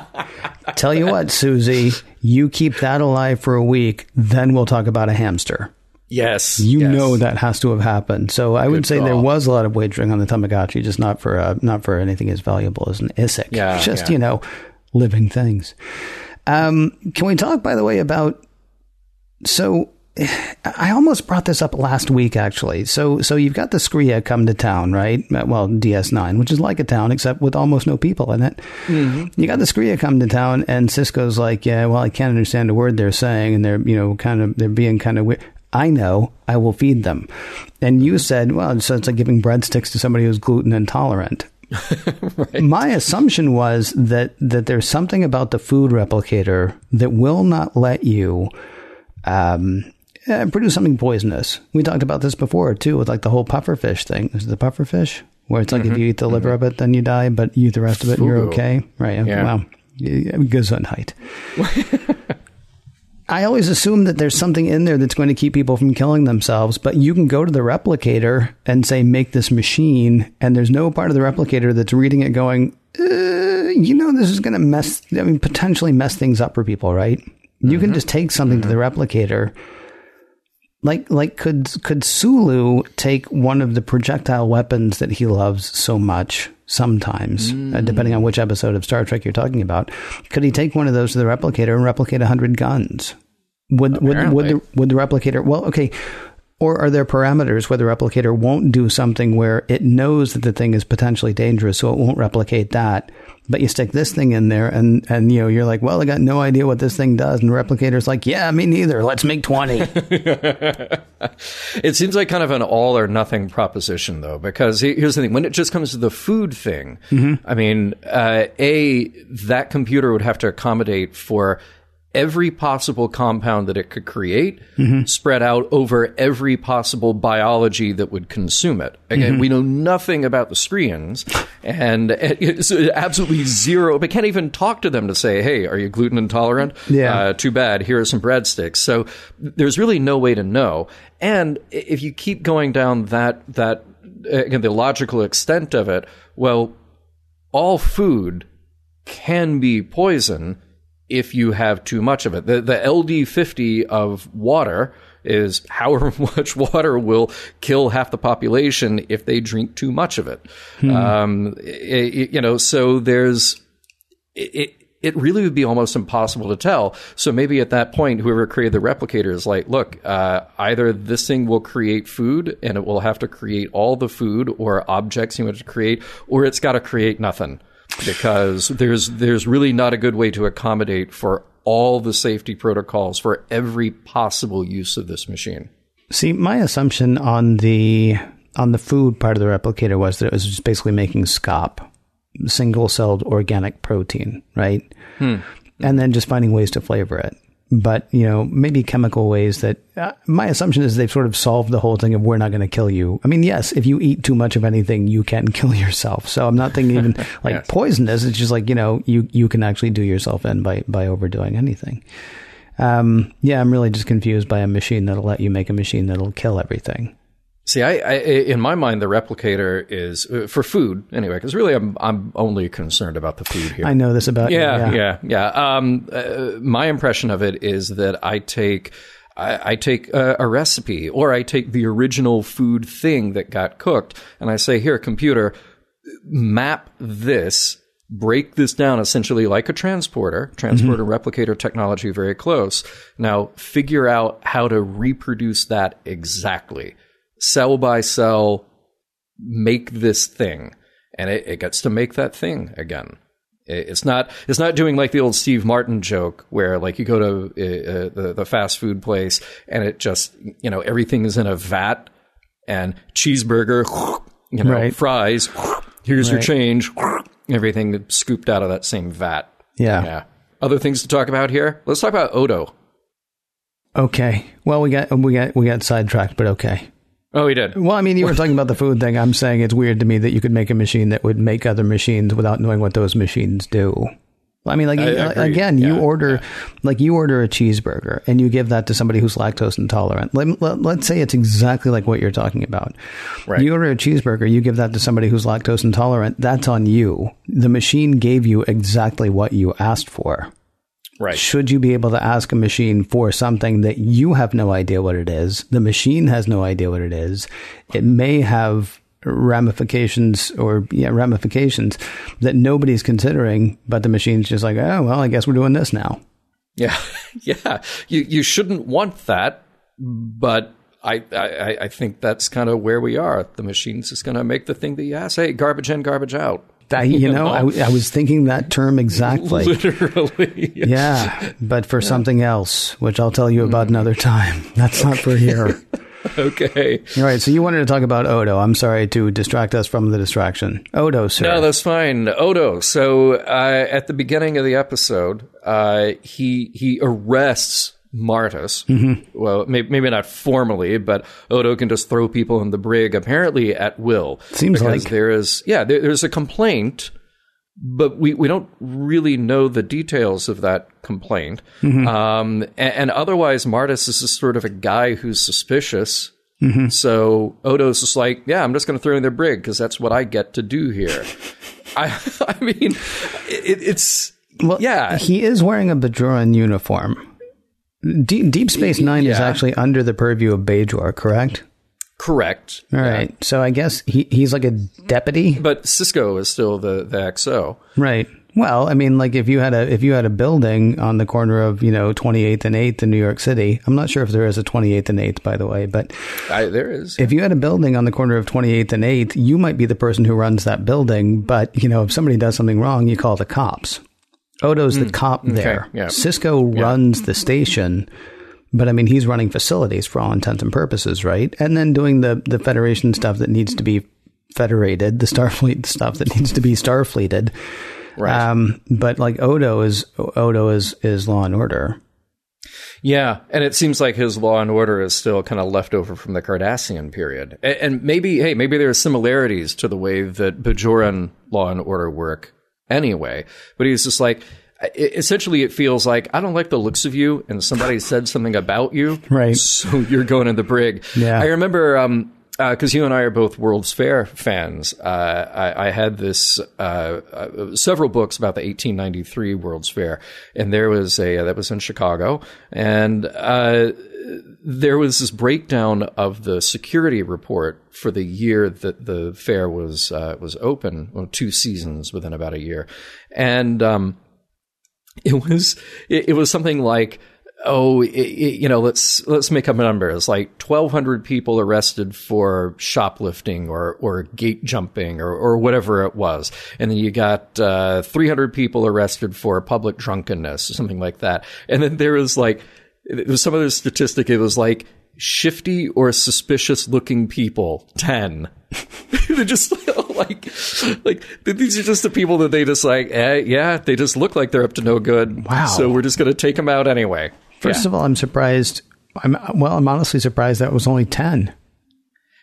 Tell you what, Susie, you keep that alive for a week, then we'll talk about a hamster. yes, You yes. know that has to have happened. So I would Good say there was a lot of wagering on the Tamagotchi, just not for uh, not for anything as valuable as an Isik. Yeah, just yeah. you know, living things. Um, can we talk, by the way, about so? I almost brought this up last week, actually. So, so you've got the Skrreea come to town, right? Uh, Well, DS9, which is like a town except with almost no people in it. You got the Skrreea come to town, and Sisko's like, "Yeah, well, I can't understand a word they're saying, and they're, you know, kind of, they're being kind of weird." I know. I will feed them. And you said, "Well, so it's like giving breadsticks to somebody who's gluten intolerant." My assumption was that that there's something about the food replicator that will not let you um, uh, produce something poisonous. We talked about this before too, with like the whole pufferfish thing. Is it the pufferfish where it's like if you eat the liver of it, then you die, but you eat the rest of it, and you're okay, right? Yeah. Well, Gesundheit. I always assume that there's something in there that's going to keep people from killing themselves, but you can go to the replicator and say, make this machine, and there's no part of the replicator that's reading it going, uh, you know, this is going to mess, I mean, potentially mess things up for people, right? You can just take something to the replicator. Like, like, could could Sulu take one of the projectile weapons that he loves so much? Sometimes, uh, depending on which episode of Star Trek you're talking about, could he take one of those to the replicator and replicate hundred guns? Would would would the would the replicator? Well, okay. Or are there parameters where the replicator won't do something where it knows that the thing is potentially dangerous, so it won't replicate that? But you stick this thing in there, and and you know you're like, well, I got no idea what this thing does, and the replicator's like, yeah, me neither. Let's make twenty. It seems like kind of an all or nothing proposition, though, because here's the thing: when it just comes to the food thing, I mean, uh, a that computer would have to accommodate for every possible compound that it could create, spread out over every possible biology that would consume it. Again, we know nothing about the Skrreeans, and it's absolutely zero. But can't even talk to them to say, "Hey, are you gluten intolerant?" Yeah. Uh, too bad. Here are some breadsticks. So there's really no way to know. And if you keep going down that that again the logical extent of it, well, all food can be poison if you have too much of it. The the LD50 of water is however much water will kill half the population if they drink too much of it. Um, i- i- you know, so there's it, it it really would be almost impossible to tell. So maybe at that point, whoever created the replicator is like, look, uh, either this thing will create food and it will have to create all the food or objects you want to create, or it's got to create nothing because there's there's really not a good way to accommodate for all the safety protocols for every possible use of this machine. See, my assumption on the on the food part of the replicator was that it was just basically making SCOP, single celled organic protein, right? Hmm. And then just finding ways to flavor it. But, you know, maybe chemical ways that uh, my assumption is they've sort of solved the whole thing of we're not going to kill you. I mean, yes, if you eat too much of anything, you can kill yourself. So I'm not thinking even like Yes. poisonous. It's just like, you know, you, you can actually do yourself in by, by overdoing anything. Um, yeah, I'm really just confused by a machine that'll let you make a machine that'll kill everything. See, I, I in my mind, the replicator is uh, for food anyway. Because really, I'm I'm only concerned about the food here. I know this about you, yeah, yeah, yeah. Um, uh, my impression of it is that I take. I I take a, a recipe, or I take the original food thing that got cooked, and I say, "Here, computer, map this, break this down essentially like a transporter, transporter replicator technology very close. Now figure out how to reproduce that exactly. Cell by cell, make this thing. And it, it gets to make that thing again. It- It's not. It's not doing like the old Steve Martin joke, where like you go to uh, uh, the the fast food place and it just you know everything is in a vat and cheeseburger, you know, Right. fries. Here's your change. Everything scooped out of that same vat. Yeah. Yeah. Other things to talk about here. Let's talk about Odo. Okay. Well, we got we got we got sidetracked, but okay. Oh, he did. Well, I mean, you were talking about the food thing. I'm saying it's weird to me that you could make a machine that would make other machines without knowing what those machines do. I mean, like I you- again, you Yeah, order like you order a cheeseburger and you give that to somebody who's lactose intolerant. Let, let, let's say it's exactly like what you're talking about. Right. You order a cheeseburger, you give that to somebody who's lactose intolerant. That's on you. The machine gave you exactly what you asked for. Right. Should you be able to ask a machine for something that you have no idea what it is? The machine has no idea what it is. It may have ramifications or yeah, ramifications that nobody's considering, but the machine's just like, oh well, I guess we're doing this now. Yeah. yeah. You you shouldn't want that, but I, I, I think that's kind of where we are. The machine's just going to make the thing that you ask. Hey, garbage in, garbage out. I, you know, I, I was thinking that term exactly. Literally. Yeah, but for something else, which I'll tell you about another time. That's not for here. okay. All right, so you wanted to talk about Odo. I'm sorry to distract us from the distraction. Odo, sir. No, that's fine. Odo. So uh, at the beginning of the episode, uh, he he arrests Martus. Mm-hmm. Well, may, maybe not formally, but Odo can just throw people in the brig apparently at will. Seems because like. there is yeah there, there's a complaint. But we, we don't really know the details of that complaint. Mm-hmm. Um, and, and otherwise, Martus is just sort of a guy who's suspicious. Mm-hmm. So Odo's just like, yeah, I'm just going to throw in their brig because that's what I get to do here. I, I mean, it, it's Well, yeah, he is wearing a Bajoran uniform. Deep, Deep Space Nine is actually under the purview of Bajor, correct? correct. All right. So I guess he, he's like a deputy, But Sisko is still the the XO. right? Well, I mean, like if you had a if you had a building on the corner of you know 28th and 8th in New York City, I'm not sure if there is a 28th and 8th, by the way, but I, there is. if you had a building on the corner of 28th and 8th, you might be the person who runs that building. But, you know, if somebody does something wrong, you call the cops. Odo's the cop there. yeah. Sisko runs the station, but I mean, he's running facilities for all intents and purposes, right? And then doing the, the Federation stuff that needs to be federated, the Starfleet stuff that needs to be Starfleeted. Right. Um, but like Odo is, Odo is, is law and order. Yeah, and it seems like his Law and Order is still kind of left over from the Cardassian period, A- and maybe hey, maybe there are similarities to the way that Bajoran Law and Order work anyway. But he's just like. Essentially, it feels like I don't like the looks of you, and somebody said something about you, Right. So you're going in the brig. Yeah. I remember um, because you and I are both World's Fair fans. Uh, I, I had this uh, uh, several books about the 1893 World's Fair, and there was a that was in Chicago, and uh, there was this breakdown of the security report for the year that the fair was uh, was open, well, two seasons within about a year, and um, it was it, it was something like oh it, it- you know let's let's make up a number it's like 1200 people arrested for shoplifting or or gate jumping or or whatever it was. And then you got uh 300 people arrested for public drunkenness or something like that. And then there was like it was some other statistic. It was like shifty or suspicious looking people 10 they're just like like these are just the people that they just like eh, yeah they just look like they're up to no good. Wow. so we're just going to take them out anyway First yeah. of all, I'm surprised. I'm well. I'm honestly surprised that was only ten.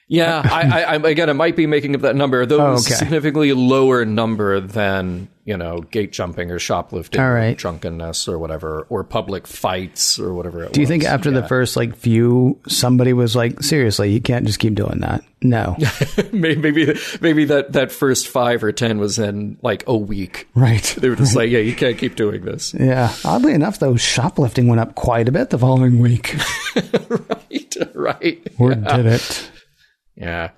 yeah I, I, again i might be making up that number though Oh, okay. significantly lower number than you know gate jumping or shoplifting All or drunkenness or whatever or public fights or whatever it Do you was. think after the first like few, somebody was like, "Seriously, you can't just keep doing that"? No, maybe maybe that that first five or ten was in like a week right? they were just like yeah you can't keep doing this Yeah. Oddly enough, though, shoplifting went up quite a bit the following week. right right Or did it? Yeah.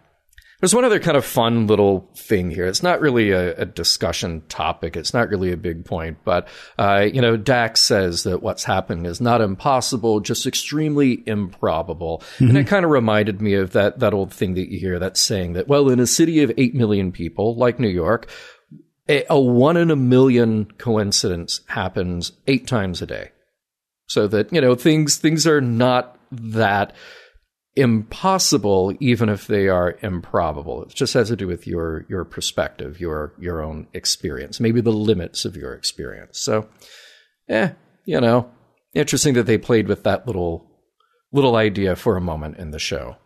There's one other kind of fun little thing here. It's not really a, a discussion topic. It's not really a big point, but uh, you know, Dax says that what's happening is not impossible, just extremely improbable, and it kind of reminded me of that that old thing that you hear that's saying that well, in a city of eight million people like New York, a, a one in a million coincidence happens eight times a day. So that you know things things are not that impossible even if they are improbable. It just has to do with your your perspective your your own experience maybe the limits of your experience. So eh you know interesting that they played with that little little idea for a moment in the show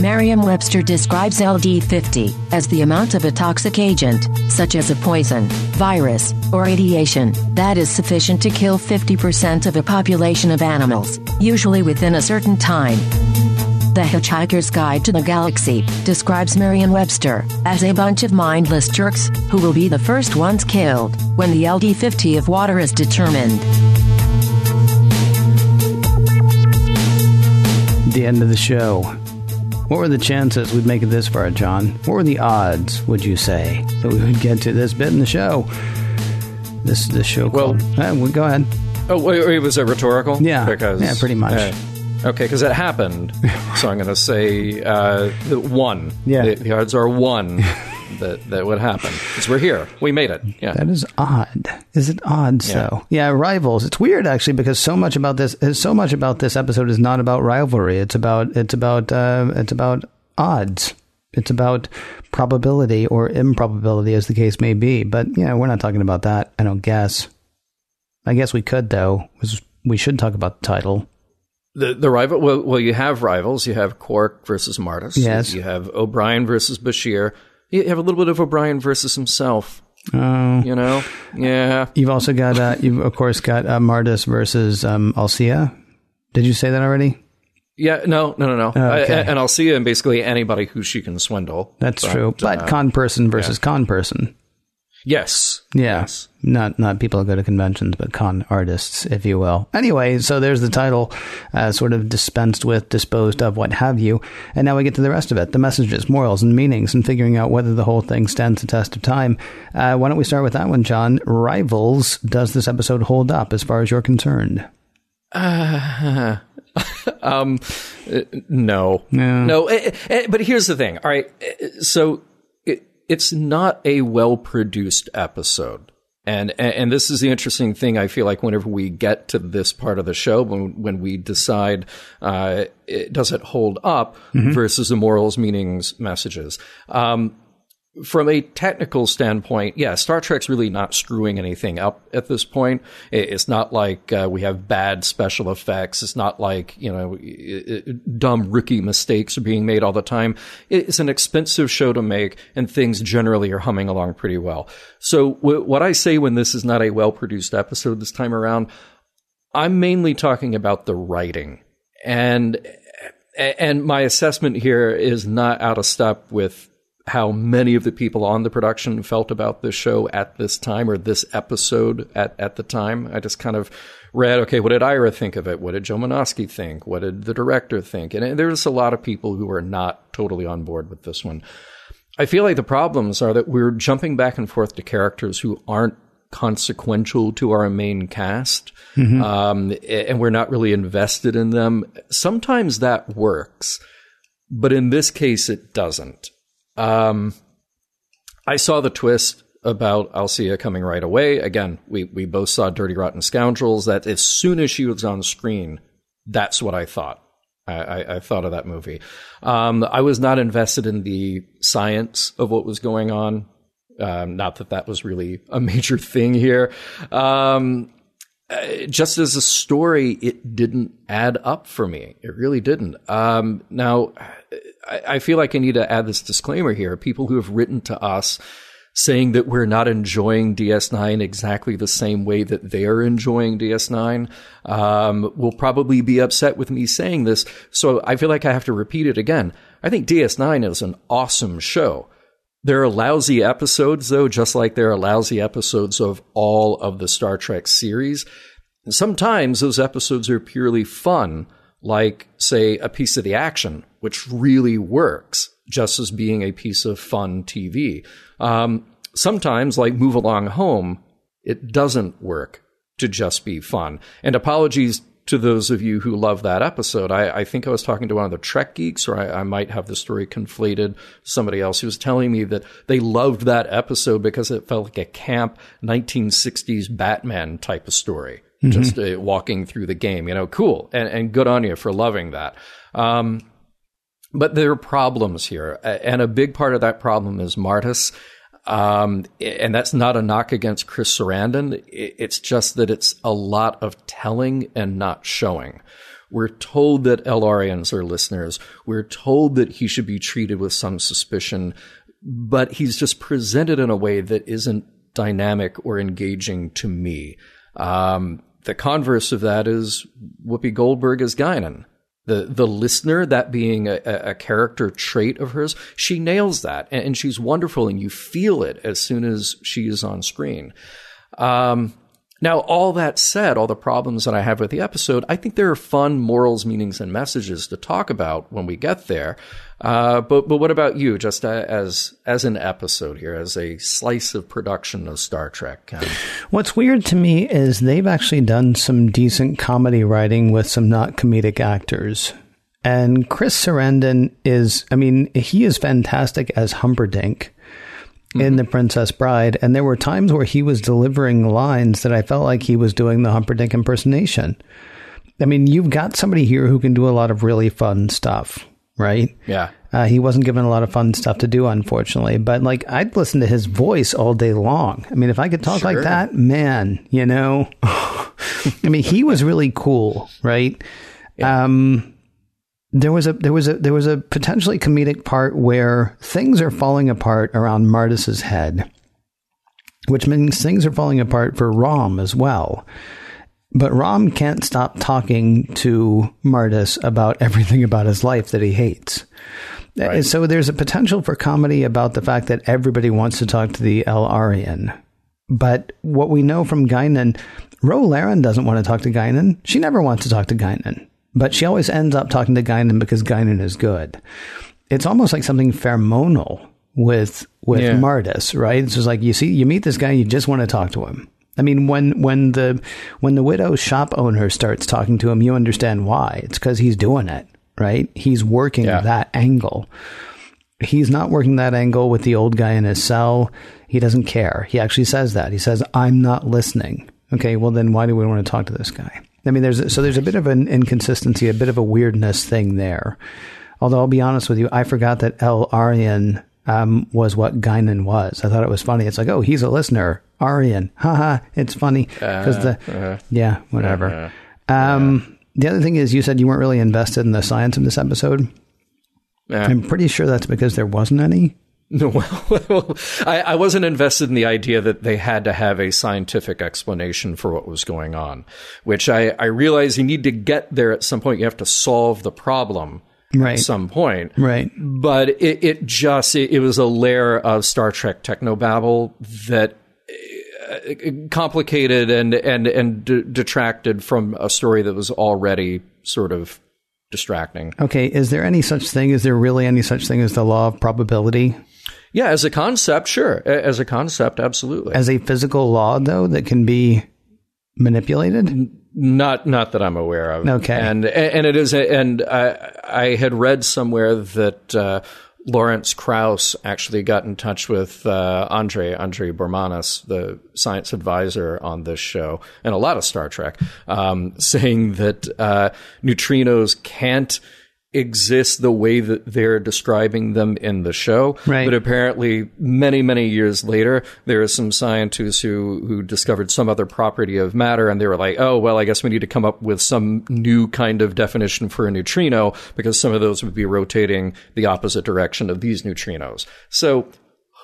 Merriam Webster describes LD50 as the amount of a toxic agent, such as a poison, virus, or radiation, that is sufficient to kill 50% of a population of animals, usually within a certain time. The Hitchhiker's Guide to the Galaxy describes Merriam Webster as a bunch of mindless jerks who will be the first ones killed when the LD50 of water is determined. The end of the show. What were the chances we'd make it this far, John? What were the odds, would you say, that we would get to this bit in the show? This this show Well- called. Uh, well, go ahead. oh wait, wait was it rhetorical Yeah. because Yeah, pretty much. uh, okay because it happened so i'm going to say uh, one Yeah. the, the odds are one that that would happen because we're here we made it yeah That is odd. Is it odd? So yeah, rivals. It's weird actually because so much about this is so much about this episode is not about rivalry. It's about it's about uh, it's about odds. It's about probability or improbability, as the case may be. But yeah, we're not talking about that. I don't guess. I guess we could though. We should talk about the title. The the rival well well you have rivals you have Quark versus Martus Yes. you have O'Brien versus Bashir you have a little bit of O'Brien versus himself Oh, you know yeah you've also got uh, you've of course got uh, Martus versus um, Alsia. Did you say that already? yeah no no no no Oh, okay. I- and you in basically anybody who she can swindle That's But, true. But uh, con person versus con person. Yes Yeah. yes Not not people who go to conventions, but con artists, if you will. Anyway, so there's the title, uh, sort of dispensed with, disposed of, what have you. And now we get to the rest of it the messages, morals, and meanings, and figuring out whether the whole thing stands the test of time. Uh, why don't we start with that one, John? Rivals, does this episode hold up as far as you're concerned? um uh, no No. no eh, eh, but here's the thing all right eh, so it, it's not a well produced episode. And, and this is the interesting thing I feel like whenever we get to this part of the show when when we decide uh, it, does it hold up versus the morals meanings messages. Um, from a technical standpoint, yeah, Star Trek's really not screwing anything up at this point. It's not like uh, we have bad special effects. It's not like, you know, dumb rookie mistakes are being made all the time. It's an expensive show to make, and things generally are humming along pretty well. So, w- what I say when this is not a well produced episode this time around, I'm mainly talking about the writing. And and my assessment here is not out of step with how many of the people on the production felt about this show at this time or this episode at, at the time. I just kind of read, okay, what did Ira think of it? What did Joe Menosky think? What did the director think? And there's a lot of people who are not totally on board with this one. I feel like the problems are that we're jumping back and forth to characters who aren't consequential to our main cast, um, and we're not really invested in them. Sometimes that works, but in this case, it doesn't. Um, I saw the twist about Alsia coming right away. Again, we, we both saw Dirty Rotten Scoundrels that as soon as she was on screen, That's what I thought. I, I, I thought of that movie. Um, I was not invested in the science of what was going on. Um, not that that was really a major thing here. Um, uh, just as a story, it didn't add up for me. It really didn't. Um, now, I, I, feel like I need to add this disclaimer here. People who have written to us saying that we're not enjoying DS9 exactly the same way that they're enjoying DS9 um, will probably be upset with me saying this. So I feel like I have to repeat it again. I think DS9 is an awesome show. There are lousy episodes, though, just like there are lousy episodes of all of the Star Trek series. Sometimes those episodes are purely fun, like, say, a piece of the action, which really works just as being a piece of fun TV. Um, sometimes, like Move Along Home, it doesn't work to just be fun. And apologies to those of you who love that episode. I, I, think I was talking to one of the Trek geeks, or I, I, might have the story conflated. Somebody else who was telling me that they loved that episode because it felt like a camp 1960s Batman type of story, mm-hmm. just uh, walking through the game. You know, cool and, and good on you for loving that. Um, but there are problems here, and a big part of that problem is Martus. Um, and that's not a knock against Chris Sarandon. It's just that it's a lot of telling and not showing. We're told that El-Aurians are listeners. We're told that he should be treated with some suspicion, but he's just presented in a way that isn't dynamic or engaging to me. Um, the converse of that is Whoopi Goldberg as Guinan the the listener, that being a, a, character trait of hers, she nails that, and, and, she's wonderful, and you feel it as soon as she is on screen. Um, now, all that said, all the problems that I have with the episode, I think there are fun morals, meanings, and messages to talk about when we get there. Uh, but but what about you? Just uh, as as an episode here, as a slice of production of Star Trek. Ken? What's weird to me is they've actually done some decent comedy writing with some not comedic actors. And Chris Sarandon is, I mean, he is fantastic as Humperdinck in mm-hmm. The Princess Bride. And there were times where he was delivering lines that I felt like he was doing the Humperdinck impersonation. I mean, you've got somebody here who can do a lot of really fun stuff, right? Yeah. Uh, he wasn't given a lot of fun stuff to do, unfortunately. But like, I'd listen to his voice all day long. I mean, if I could talk sure. like that, man, you know, I mean, he was really cool, right? Yeah. Um, there was a there was a there was a potentially comedic part where things are falling apart around Martus's head, which means things are falling apart for Rom as well. But Rom can't stop talking to Martus about everything about his life that he hates. Right. So there's a potential for comedy about the fact that everybody wants to talk to the El-Aurian. But what we know from Guinan, Ro Laren doesn't want to talk to Guinan. She never wants to talk to Guinan. But she always ends up talking to Guinan because Guinan is good. It's almost like something pheromonal with with yeah. Martus, right? It's just like you see you meet this guy, you just want to talk to him. I mean, when when the when the widow shop owner starts talking to him, you understand why. It's because he's doing it, right? He's working yeah. that angle. He's not working that angle with the old guy in his cell. He doesn't care. He actually says that. He says, "I'm not listening." Okay, well then why do we want to talk to this guy? I mean, there's so there's a bit of an inconsistency, a bit of a weirdness thing there. Although I'll be honest with you, I forgot that El-Aurian um, was what Guinan was. I thought it was funny. It's like, oh, he's a listener, Arian, haha. It's funny because uh, the uh, yeah, whatever. Uh, um, the other thing is, you said you weren't really invested in the science of this episode. I'm pretty sure that's because there wasn't any. No, well, I, I, wasn't invested in the idea that they had to have a scientific explanation for what was going on, which I, I realize you need to get there at some point. You have to solve the problem right. at some point. Right. But it, it just, it, it, was a layer of Star Trek technobabble that uh, complicated and, and, and d- detracted from a story that was already sort of distracting. Okay. Is there any such thing? Is there really any such thing as the law of probability? Yeah, as a concept, sure. As a concept, absolutely. As a physical law, though, that can be manipulated. Not, not that I'm aware of. Okay, and and it is, and I I had read somewhere that uh, Lawrence Krauss actually got in touch with uh, Andre Andre Bormanis, the science advisor on this show and a lot of Star Trek, um, saying that uh, neutrinos can't exist the way that they're describing them in the show. Right. But apparently, many, many years later, there are some scientists who, who discovered some other property of matter, and they were like, oh, well, I guess we need to come up with some new kind of definition for a neutrino because some of those would be rotating the opposite direction of these neutrinos. So,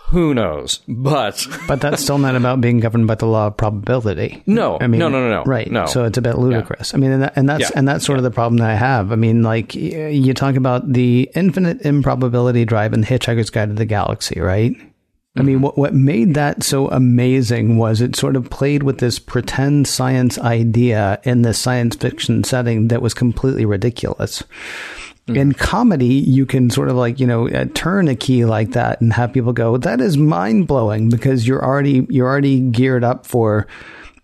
who knows? But But that's still not about being governed by the law of probability. No. I mean, No, no, no, no. Right. No. So it's a bit ludicrous. I mean, and, that, and that's Yeah. and that's sort of the problem that I have. I mean, like you talk about the infinite improbability drive in Hitchhiker's Guide to the Galaxy, right? I mean, mm-hmm. what what made that so amazing was it sort of played with this pretend science idea in this science fiction setting that was completely ridiculous. In comedy, you can sort of like you know uh, turn a key like that and have people go, "That is mind blowing," because you're already you're already geared up for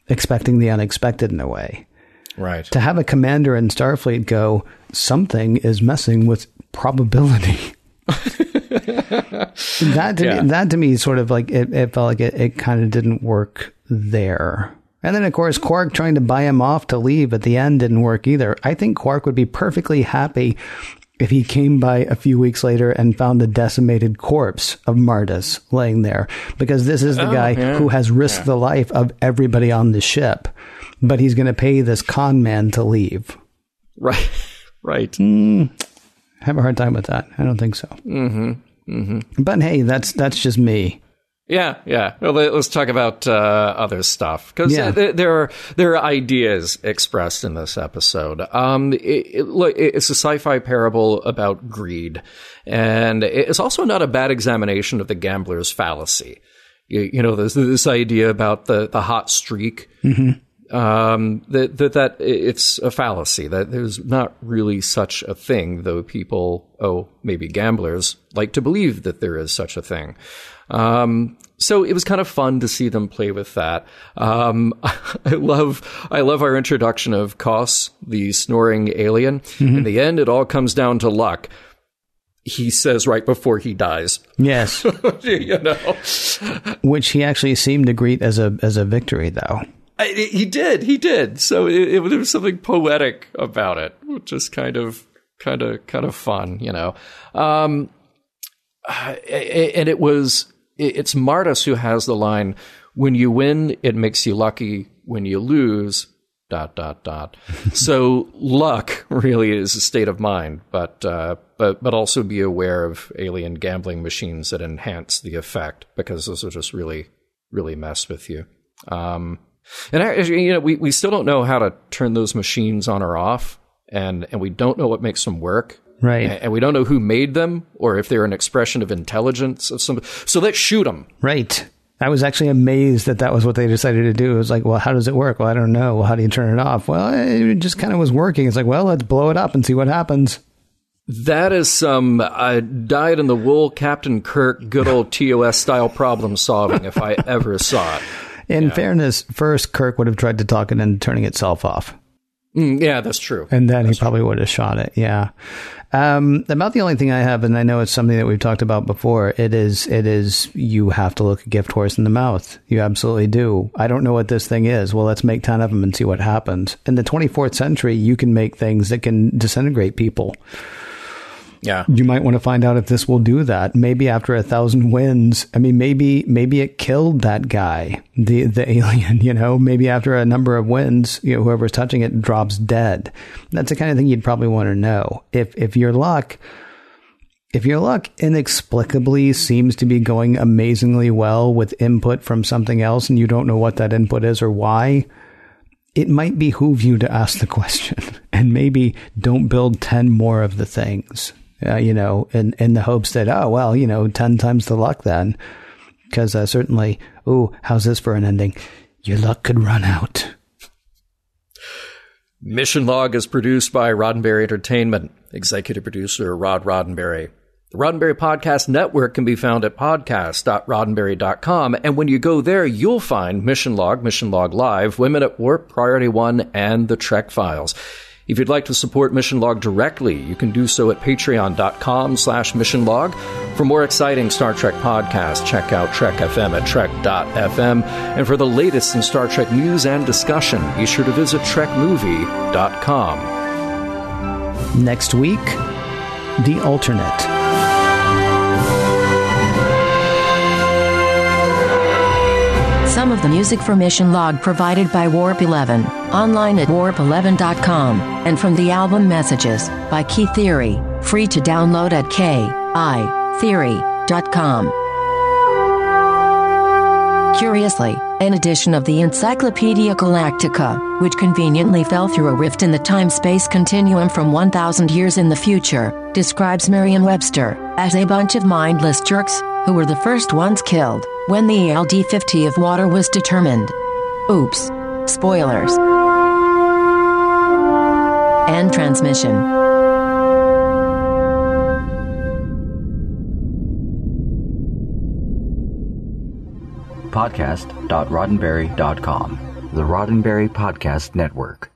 expecting the unexpected in a way. right. To have a commander in Starfleet go, "Something is messing with probability." that to Yeah. me, that to me sort of like it, it felt like it, it kind of didn't work there. And then of course Quark trying to buy him off to leave at the end didn't work either. I think Quark would be perfectly happy if he came by a few weeks later and found the decimated corpse of Martus laying there because this is the guy yeah. who has risked the life of everybody on the ship, but he's going to pay this con man to leave. Right. Right. I have a hard time with that. I don't think so. Mm-hmm. Mm-hmm. But hey, that's that's just me. Yeah, yeah. Well, let- let's talk about uh, other stuff because Yeah. there, there are there are ideas expressed in this episode. Um, it, it, it's a sci-fi parable about greed, and it's also not a bad examination of the gambler's fallacy. You, you know, there's this idea about the the hot streak. Um, that, that that it's a fallacy that there's not really such a thing, though people, oh, maybe gamblers like to believe that there is such a thing. Um, so it was kind of fun to see them play with that. Um, I love, I love our introduction of Kos, the snoring alien. In the end, it all comes down to luck. He says right before he dies, Yes, you know. which he actually seemed to greet as a as a victory, though. I, he did, he did. So it, it, there was something poetic about it, which is kind of, kind of, kind of fun, you know. Um, and it was it's Martus who has the line when you win it makes you lucky. When you lose dot dot dot. So luck really is a state of mind but uh, but but also be aware of alien gambling machines that enhance the effect because those will just really really mess with you. Um, and actually, you know we, we still don't know how to turn those machines on or off and and we don't know what makes them work Right. and, we don't know who made them or if they're an expression of intelligence of some. So let's shoot them. Right. I was actually amazed that that was what they decided to do. It was like, well, how does it work? Well, I don't know. Well, how do you turn it off? Well, it just kind of was working. It's like, well, let's blow it up and see what happens. That is some uh, dyed in the wool Captain Kirk, good old TOS style problem solving if I ever saw it. In fairness, first Kirk would have tried to talk it into turning itself off. Mm, yeah, that's true. And then he probably would have shot it. Yeah. Um, about the only thing I have, and I know it's something that we've talked about before, it is, it is, you have to look a gift horse in the mouth. You absolutely do. I don't know what this thing is. Well, let's make 10 of them and see what happens. In the 24th century, you can make things that can disintegrate people. Yeah. You might want to find out if this will do that. Maybe after a thousand wins, I mean, maybe maybe it killed that guy, the the alien. You know, maybe after a number of wins, you know, whoever's touching it drops dead. That's the kind of thing you'd probably want to know. If if your luck, if your luck inexplicably seems to be going amazingly well with input from something else, and you don't know what that input is or why, it might behoove you to ask the question and maybe don't build 10 more of the things, uh, you know, in, in the hopes that, oh, well, you know, 10 times the luck then. Because uh, certainly, ooh, how's this for an ending? Your luck could run out. Mission Log is produced by Roddenberry Entertainment. Executive producer Rod Roddenberry. The Roddenberry Podcast Network can be found at podcast.roddenberry.com. And when you go there, you'll find Mission Log, Mission Log Live, Women at Warp, Priority One, and the Trek Files. If you'd like to support Mission Log directly, you can do so at patreon.com slash missionlog. For more exciting Star Trek podcasts, check out Trek FM at trek.fm. And for the latest in Star Trek news and discussion, be sure to visit trekmovie.com. Next week, The Alternate. Some of the music for Mission Log provided by Warp 11, online at warp11.com, and from the album Messages by Key Theory, free to download at keytheory.com. Curiously, an edition of the Encyclopedia Galactica, which conveniently fell through a rift in the time space continuum from 1,000 years in the future, describes Merriam Webster as a bunch of mindless jerks who were the first ones killed when the ELD 50 of water was determined. Oops. Spoilers. End transmission. Podcast.roddenberry.com, the Roddenberry Podcast Network.